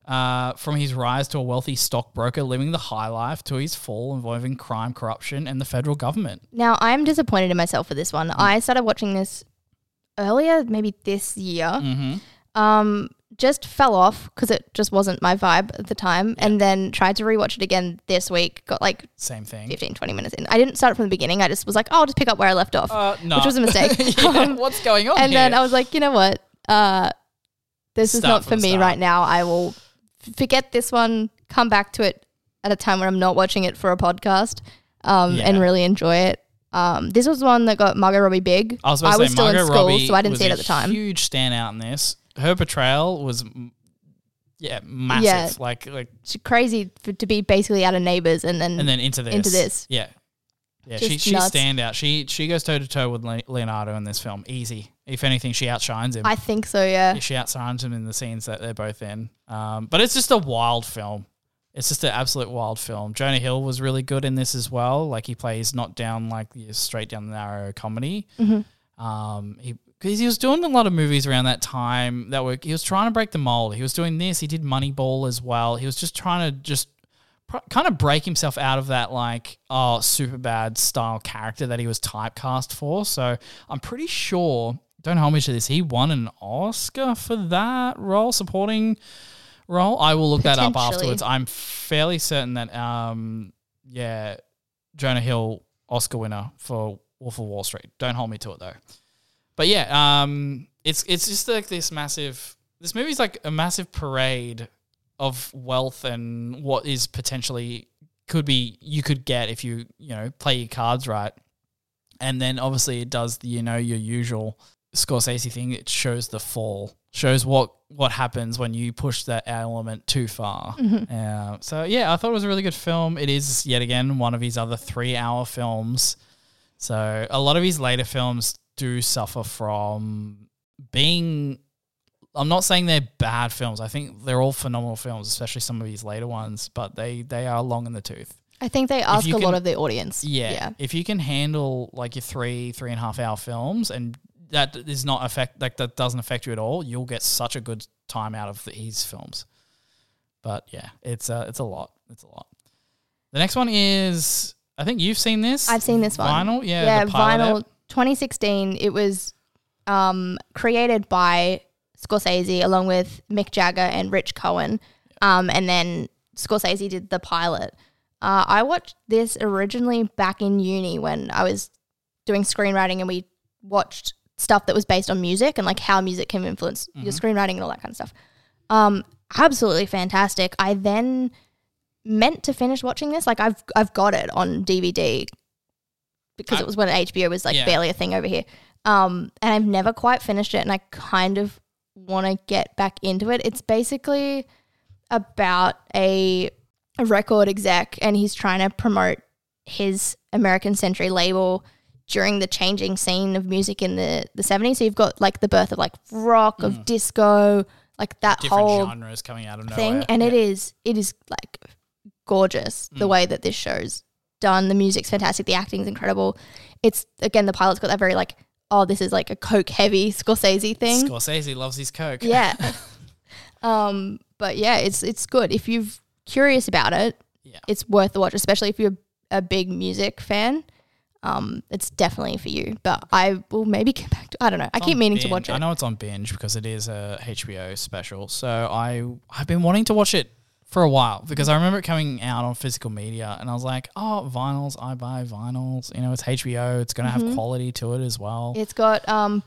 uh, from his rise to a wealthy stockbroker living the high life to his fall involving crime, corruption, and the federal government. Now I'm disappointed in myself for this one. Mm. I started watching this earlier, maybe this year. Mm-hmm. Um, just fell off because it just wasn't my vibe at the time, and then tried to rewatch it again this week. Got like Same thing. 15, 20 minutes in. I didn't start from the beginning. I just was like, oh, I'll just pick up where I left off, Uh, no. which was a mistake. Yeah, Um, what's going on and here? then I was like, you know what? Uh, this is not for me start. right now. I will forget this one, come back to it at a time when I'm not watching it for a podcast, um, and really enjoy it. Um, this was one that got Margot Robbie big. I was, to say, still Margot in school, Robbie so I didn't see it at the time. Huge standout in this. Her portrayal was, yeah, massive. Yeah. Like, like, It's crazy for, to be basically out of Neighbours and then, and then into this, Into this. yeah, yeah. She Just she's nuts. standout. She she goes toe to toe with Leonardo in this film. Easy. If anything, she outshines him. I think so. Yeah. Yeah, she outshines him in the scenes that they're both in. Um, but it's just a wild film. It's just an absolute wild film. Jonah Hill was really good in this as well. Like he plays not down like straight down the narrow comedy. Mm-hmm. Um, he because he was doing a lot of movies around that time that were he was trying to break the mold. He was doing this. He did Moneyball as well. He was just trying to just pr- kind of break himself out of that like oh super bad style character that he was typecast for. So I'm pretty sure. Don't hold me to this. He won an Oscar for that role, supporting role. I will look that up afterwards. I'm fairly certain that um yeah, Jonah Hill Oscar winner for Wolf of Wall Street. Don't hold me to it though. But yeah, um, it's it's just like this massive. This movie's like a massive parade of wealth and what is potentially could be you could get if you you know play your cards right. And then obviously it does the you know your usual Scorsese thing. It shows the fall, shows what what happens when you push that element too far. Uh, so yeah, I thought it was a really good film. It is yet again one of his other three hour films. So a lot of his later films do suffer from being. I'm not saying they're bad films. I think they're all phenomenal films, especially some of his later ones. But they they are long in the tooth. I think they ask a lot of the audience. Yeah. Yeah. If you can handle like your three three and a half hour films, and that is not affect like that doesn't affect you at all, you'll get such a good time out of these films. But yeah, it's uh, it's a lot. It's a lot. The next one is I think you've seen this. I've seen this one. Vinyl, yeah, yeah, Vinyl app. 2016. It was um, created by Scorsese along with Mick Jagger and Rich Cohen. Um, and then Scorsese did the pilot. Uh, I watched this originally back in uni when I was doing screenwriting and we watched stuff that was based on music and like how music can influence your screenwriting and all that kind of stuff. Um, absolutely fantastic. I then meant to finish watching this. Like I've I've got it on DVD because I- it was when HBO was like Yeah. barely a thing over here. Um, and I've never quite finished it, and I kind of want to get back into it. It's basically about a a record exec, and he's trying to promote his American Century label during the changing scene of music in the the 70s. So you've got like the birth of like rock, of disco, like that Mm. Different whole genres coming out of nowhere. thing and it Yeah. is it is like gorgeous the Mm. way that this show's done. The music's fantastic. The acting's incredible. It's again the pilot's got that very like oh this is like a coke heavy scorsese thing. Scorsese loves his coke. yeah. Um but yeah it's it's good. If you're curious about it Yeah. it's worth the watch especially if you're a big music fan. Um it's definitely for you. But i will maybe get back to i don't know. I keep meaning to watch it. I know it's on binge because it is a HBO special. So I I've been wanting to watch it for a while because I remember it coming out on physical media and I was like, oh, vinyls, I buy vinyls. You know, it's HBO. It's going to Mm-hmm. have quality to it as well. It's got um,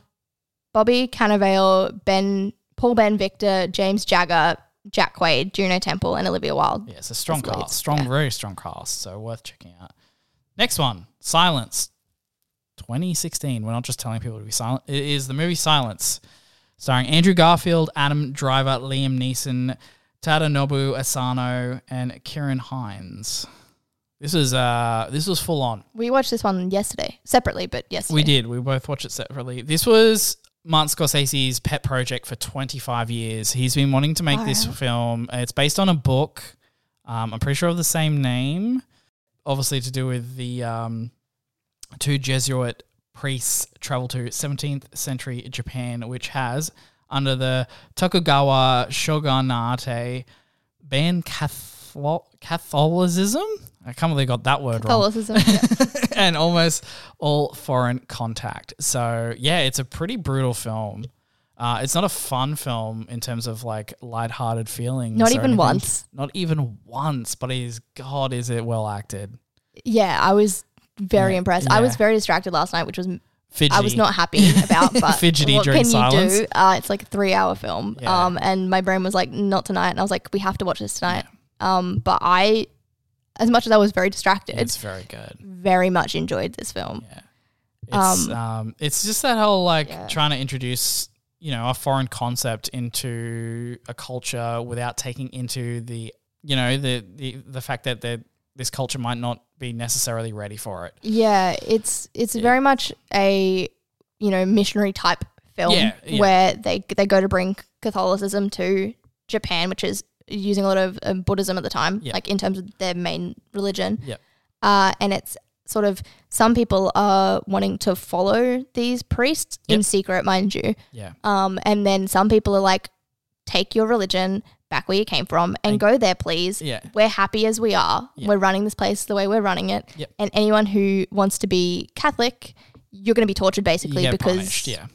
Bobby Cannavale, Ben, Paul Ben Victor, James Jagger, Jack Quaid, Juno Temple, and Olivia Wilde. Yeah, it's a strong That's cast. Strong, yeah. very strong cast. So worth checking out. Next one, Silence. 2016. We're not just telling people to be silent. It is the movie Silence, starring Andrew Garfield, Adam Driver, Liam Neeson, Tadanobu Asano, and Ciarán Hinds. This is uh this was full on. We watched this one yesterday, separately, but yes, We did. We both watched it separately. This was Martin Scorsese's pet project for 25 years. He's been wanting to make this film. It's based on a book. Um, I'm pretty sure of the same name. Obviously, to do with the um, two Jesuit priests travel to 17th century Japan, which has, under the Tokugawa shogunate, banned Catholic- Catholicism. I can't believe I got that word wrong Catholicism. yeah. and almost all foreign contact. So yeah, it's a pretty brutal film. Uh, it's not a fun film in terms of like lighthearted feelings. Not even anything. once. Not even once. But it is God, is it well acted? Yeah, I was very Yeah, impressed. I was very distracted last night, which was Fidgety. I was not happy about. But Fidgety what during can silence. you do? Uh, it's like a three-hour film, Yeah. um, and my brain was like, "Not tonight." And I was like, "We have to watch this tonight." Um, but I, as much as I was very distracted, It's very good. very much enjoyed this film. Yeah. It's um, Um, it's just that whole like Yeah. trying to introduce you know a foreign concept into a culture without taking into the you know the the the fact that that this culture might not be necessarily ready for it. Yeah, it's it's very much a you know missionary type film Yeah, yeah. where they they go to bring Catholicism to Japan, which is using a lot of um, Buddhism at the time, Yeah. like in terms of their main religion. Yep. Uh, and it's sort of some people are wanting to follow these priests in secret, mind you. Yeah. Um, and then some people are like, take your religion back where you came from and And- go there, please. Yeah. We're happy as we are. Yeah. We're running this place the way we're running it. Yep. And anyone who wants to be Catholic, you're going to be tortured basically because punished, yeah.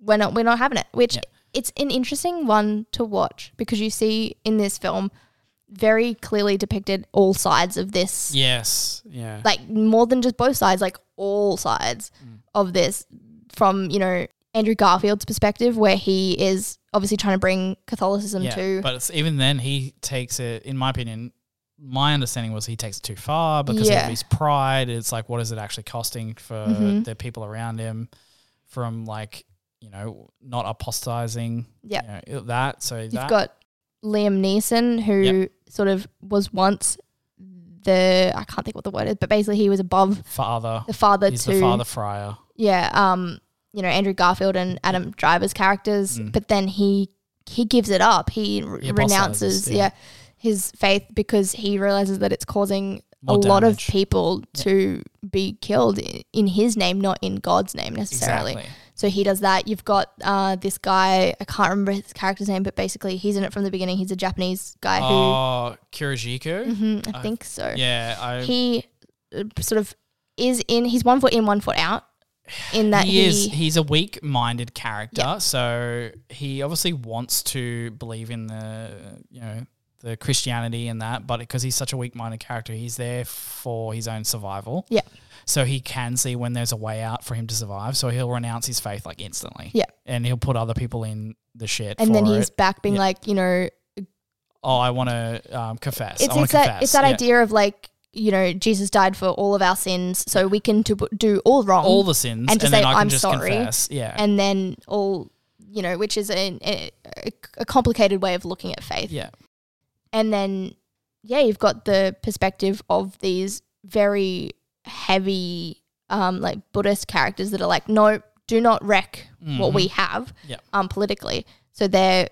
we're not we're not having it. Which it's an interesting one to watch because you see in this film very clearly depicted all sides of this Yes. Yeah. like more than just both sides, like all sides Mm. of this from, you know, Andrew Garfield's perspective, where he is obviously trying to bring Catholicism yeah. to. But even then, he takes it. In my opinion, my understanding was he takes it too far because Yeah. of his pride. It's like, what is it actually costing for Mhm. the people around him from like you know not apostatizing? Yeah. you know, that. So You've that got Liam Neeson, who Yep. sort of was once the, I can't think what the word is, but basically he was above father. the father He's to, the father friar. yeah, um, you know, Andrew Garfield and Adam Driver's characters, Mm. but then he, he gives it up. He, r- He renounces, yeah. yeah. his faith because he realizes that it's causing More a lot of people Yeah. to be killed in his name, not in God's name necessarily. Exactly. So he does that. You've got uh, this guy, I can't remember his character's name, but basically he's in it from the beginning. He's a Japanese guy Oh, Kirijiku. who, Mhm, I I- think so. Yeah, I. He uh, sort of is in, he's one foot in, one foot out. In that he, he, is he's a weak-minded character Yeah. so he obviously wants to believe in the you know the Christianity and that, but because he's such a weak-minded character, he's there for his own survival. Yeah. So he can see when there's a way out for him to survive. So he'll renounce his faith like instantly. Yeah. And he'll put other people in the shit. And then he's it. back being Yeah. like, you know, oh, I want to um, confess. it's I it's that confess. it's that Yeah. idea of like, you know, Jesus died for all of our sins, so we can do, do all wrong, all the sins, and to then say, "I'm just sorry," confess. Yeah. and then all, you know, which is a, a, a complicated way of looking at faith. yeah. And then, yeah, you've got the perspective of these very heavy, um, like Buddhist characters that are like, no, do not wreck what Mhm. we have, Yep. um, politically. So they're,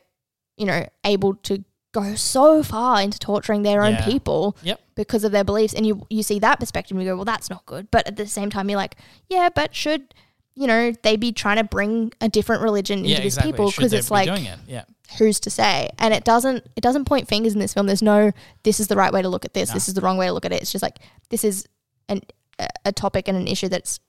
you know, able to go so far into torturing their own Yeah. people Yep. because of their beliefs. And you you see that perspective and you go, well, that's not good. But at the same time, you're like, yeah, but should you know they be trying to bring a different religion into Yeah, these exactly. people because it's be like doing it. Yeah. who's to say and it doesn't it doesn't point fingers in this film there's no this is the right way to look at this No. this is the wrong way to look at it it's just like this is an a, topic and an issue that's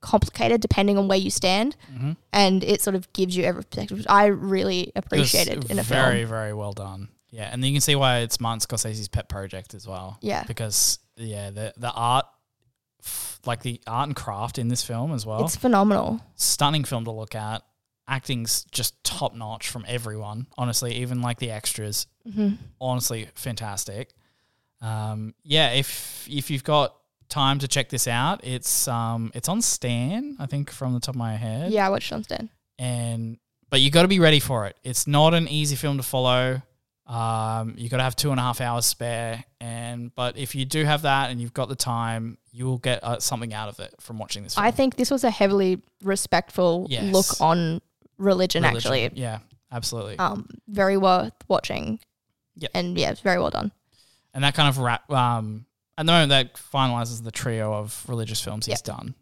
complicated depending on where you stand Mm-hmm. and it sort of gives you every perspective which i really appreciated in a very, film very well done. Yeah, and you can see why it's Martin Scorsese's pet project as well. Yeah. because yeah, the the art, f- like the art and craft in this film as well, it's phenomenal stunning film to look at. Acting's just top notch from everyone. Honestly, even like the extras, hmm honestly fantastic. Um, yeah, if if you've got time to check this out, it's um it's on Stan, I think from the top of my head. yeah i watched John Stan. and but you got to be ready for it. It's not an easy film to follow. Um, you got to have two and a half hours spare, and but if you do have that and you've got the time, you will get uh, something out of it from watching this. Film. i think this was a heavily respectful Yes. look on religion, Religion. actually yeah, absolutely, um very worth watching Yep. and yeah it's very well done and that kind of wrap. Um, at the moment, that finalizes the trio of religious films he's Yep. done.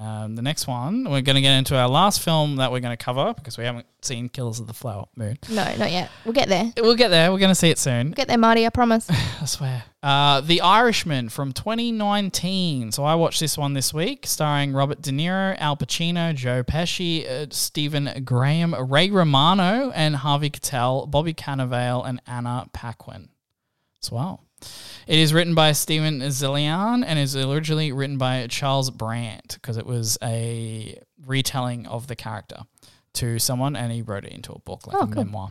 Um, the next one, we're going to get into our last film that we're going to cover because we haven't seen Killers of the Flower Moon. no not yet we'll get there We'll get there. We're going to see it soon. we'll get there marty i promise I swear. Uh, the Irishman from 2019. So I watched this one this week, starring Robert De Niro, Al Pacino, Joe Pesci, uh, Stephen Graham, Ray Romano, and Harvey Keitel, Bobby Cannavale, and Anna Paquin as well. It is written by Steven Zaillian and is originally written by Charles Brandt because it was a retelling of the character to someone and he wrote it into a book, like Oh, a cool. memoir.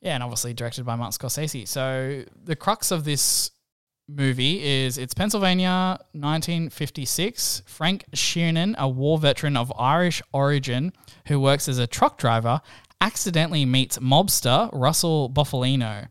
Yeah, and obviously directed by Martin Scorsese. So the crux of this movie is it's Pennsylvania, 1956. Frank Sheeran, a war veteran of Irish origin who works as a truck driver, accidentally meets mobster Russell Bufalino.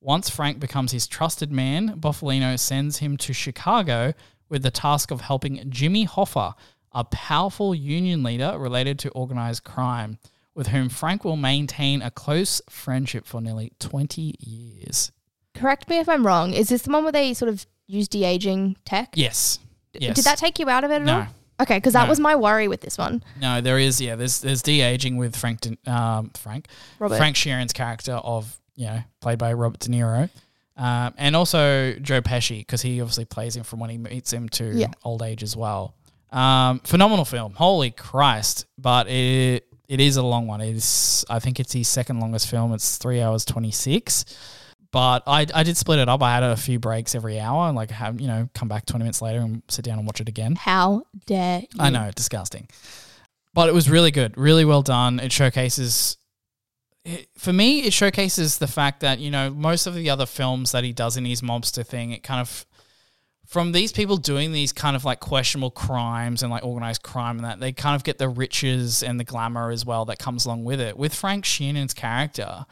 Once Frank becomes his trusted man, Bufalino sends him to Chicago with the task of helping Jimmy Hoffa, a powerful union leader related to organized crime, with whom Frank will maintain a close friendship for nearly 20 years. Correct me if I'm wrong. Is this the one where they sort of use de aging tech? Yes. Yes. Did that take you out of it at No. all? Okay, because that No. was my worry with this one. No, there is. Yeah, there's there's de aging with Frank um, Frank Robert. Frank Sheeran's character of you know played by Robert De Niro, um, and also Joe Pesci because he obviously plays him from when he meets him to Yeah. old age as well. Um, phenomenal film, holy Christ! But it it is a long one. It is I think it's his second longest film. It's three hours twenty six. But I, I did split it up. I had a few breaks every hour and like have you know come back twenty minutes later and sit down and watch it again. How dare you? I know, disgusting. But it was really good, really well done. It showcases, for me, it showcases the fact that, you know, most of the other films that he does in his mobster thing, it kind of, from these people doing these kind of like questionable crimes and like organized crime and that, they kind of get the riches and the glamour as well that comes along with it. With Frank Sheeran's character,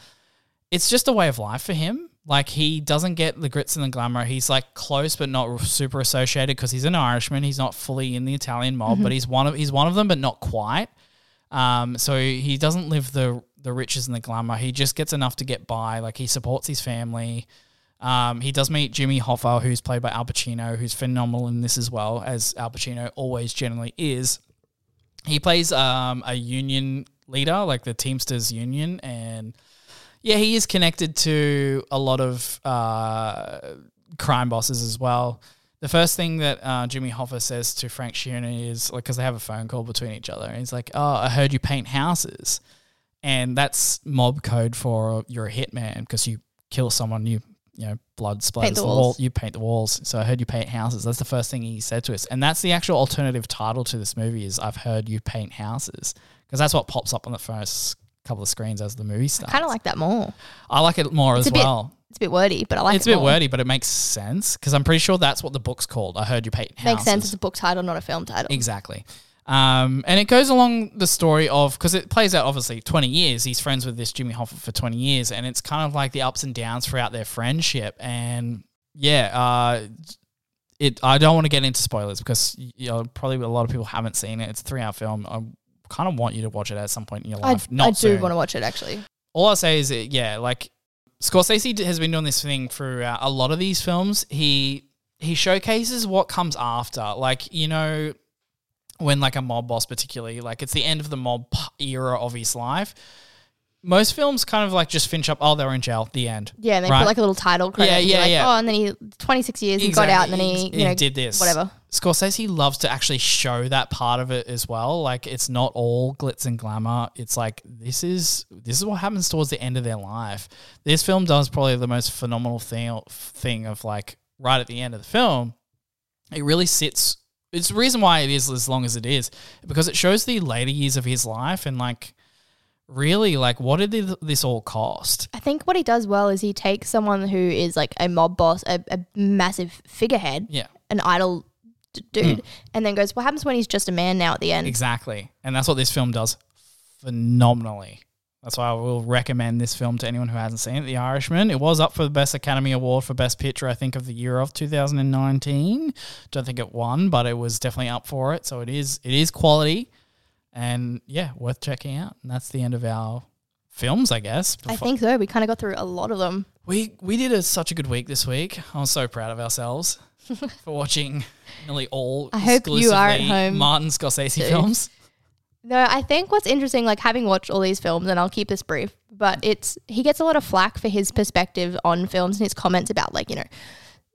it's just a way of life for him. Like he doesn't get the grits and the glamour. He's like close but not super associated because he's an Irishman. He's not fully in the Italian mob, but he's one of he's one of them, but not quite. Um, so he doesn't live the the riches and the glamour. He just gets enough to get by. Like he supports his family. Um, he does meet Jimmy Hoffa, who's played by Al Pacino, who's phenomenal in this as well, as Al Pacino always generally is. He plays um, a union leader, like the Teamsters Union, and yeah, he is connected to a lot of uh, crime bosses as well. The first thing that uh, Jimmy Hoffa says to Frank Sheeran is like, because they have a phone call between each other, and he's like, "Oh, I heard you paint houses," and that's mob code for you're a hitman because you kill someone, you you know, blood splatters the the wall. You paint the walls. So I heard you paint houses. That's the first thing he said to us, and that's the actual alternative title to this movie. Is I've heard you paint houses because that's what pops up on the first couple of screens as the movie starts. Kind of like that more. I like it more It's as bit well. It's a bit wordy, but I like it's it It's a bit more. wordy, but it makes sense because I'm pretty sure that's what the book's called. I heard you paint houses. Makes sense. It's a book title, not a film title. Exactly. Um, and it goes along the story of because it plays out obviously 20 years. He's friends with this Jimmy Hoffa for 20 years, and it's kind of like the ups and downs throughout their friendship. And yeah, uh, it. I don't want to get into spoilers because you know probably a lot of people haven't seen it. It's a three hour film. I kind of want you to watch it at some point in your I, life. Not I do soon. want to watch it actually. All I'll say is, that, yeah, like Scorsese has been doing this thing throughout a lot of these films. He he showcases what comes after, like you know, when like a mob boss, particularly, like it's the end of the mob era of his life. Most films kind of like just finish up. Oh, they're in jail. The end. Yeah, and they Right. put like a little title credit. Yeah, and you're yeah, like, yeah. Oh, and then he 26 years he got out, and then he, Exactly. you know, did this. whatever. Scorsese loves to actually show that part of it as well. Like it's not all glitz and glamour. It's like this is this is what happens towards the end of their life. This film does probably the most phenomenal thing thing of like right at the end of the film. It really sits. It's the reason why it is as long as it is because it shows the later years of his life and like really like what did this all cost? I think what he does well is he takes someone who is like a mob boss, a, a massive figurehead, Yeah, an idol d- dude, hmm. and then goes, "What happens when he's just a man now at the end?" Exactly. And that's what this film does phenomenally. That's why I will recommend this film to anyone who hasn't seen it. The Irishman. It was up for the Best Academy Award for Best Picture, I think, of the year of 2019. Don't think it won, but it was definitely up for it. So it is it is quality and yeah, worth checking out. And that's the end of our films, I guess. I think so. We kind of got through a lot of them. we we did a, such a good week this week. I was so proud of ourselves for watching nearly all I hope you are at home Martin Scorsese too. films. No, I think what's interesting, like having watched all these films, and I'll keep this brief, but it's he gets a lot of flack for his perspective on films and his comments about like you know,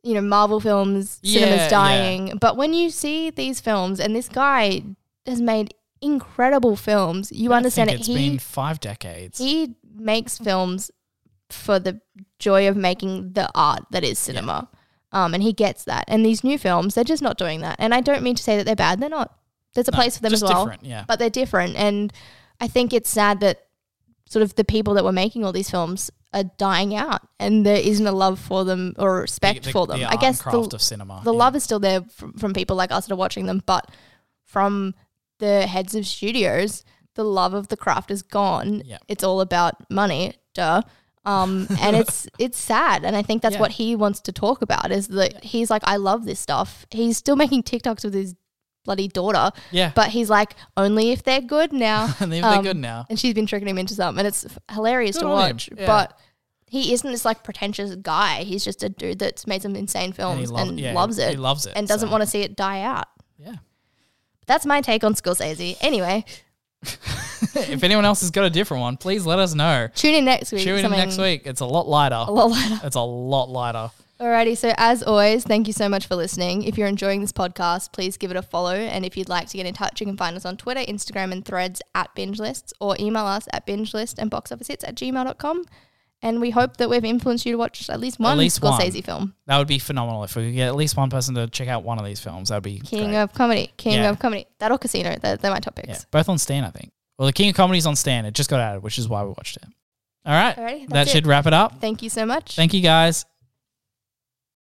you know Marvel films, Yeah, cinema's yeah. dying. But when you see these films, and this guy has made incredible films, you I understand it. It's He been five decades. he makes films for the joy of making the art that is cinema. Um, and he gets that. And these new films, they're just not doing that. And I don't mean to say that they're bad. They're not. There's a No, place for them as well yeah. but they're different. And I think it's sad that sort of the people that were making all these films are dying out, and there isn't a love for them or respect The- the- for them. the I guess the, of cinema. the yeah. love is still there from, from people like us that are watching them, but from the heads of studios, the love of the craft is gone. Yeah. It's all about money, duh. Um, and it's it's sad, and I think that's Yeah. what he wants to talk about. Is that he's like, I love this stuff. He's still making TikToks with his bloody daughter, Yeah. but he's like, only if they're good now. and if they're Um, good now. And she's been tricking him into something, and it's hilarious Good to watch. yeah. But he isn't this like pretentious guy. He's just a dude that's made some insane And films he and, yeah, loves it He loves it. and doesn't so, want to see it die out. Yeah. That's my take on Scorsese. Anyway, if anyone else has got a different one, please let us know. tune in next week. Tune in next week. It's a lot lighter. A lot lighter. It's a lot lighter. Alrighty, so as always, thank you so much for listening. If you're enjoying this podcast, please give it a follow. And if you'd like to get in touch, you can find us on Twitter, Instagram, and threads at binge lists or email us at binge list and boxofficehits at gmail.com. And we hope that we've influenced you to watch at least one least one. Scorsese film. That would be phenomenal if we could get at least one person to check out one of these films. That would be King great. of Comedy, King Yeah. of Comedy. That or Casino, they're, they're my top picks. yeah, both on Stan, I think. Well, the King of Comedy's on Stan. It just got added, which is why we watched it. All right, Alrighty, that should it. wrap it up. Thank you so much. Thank you, guys.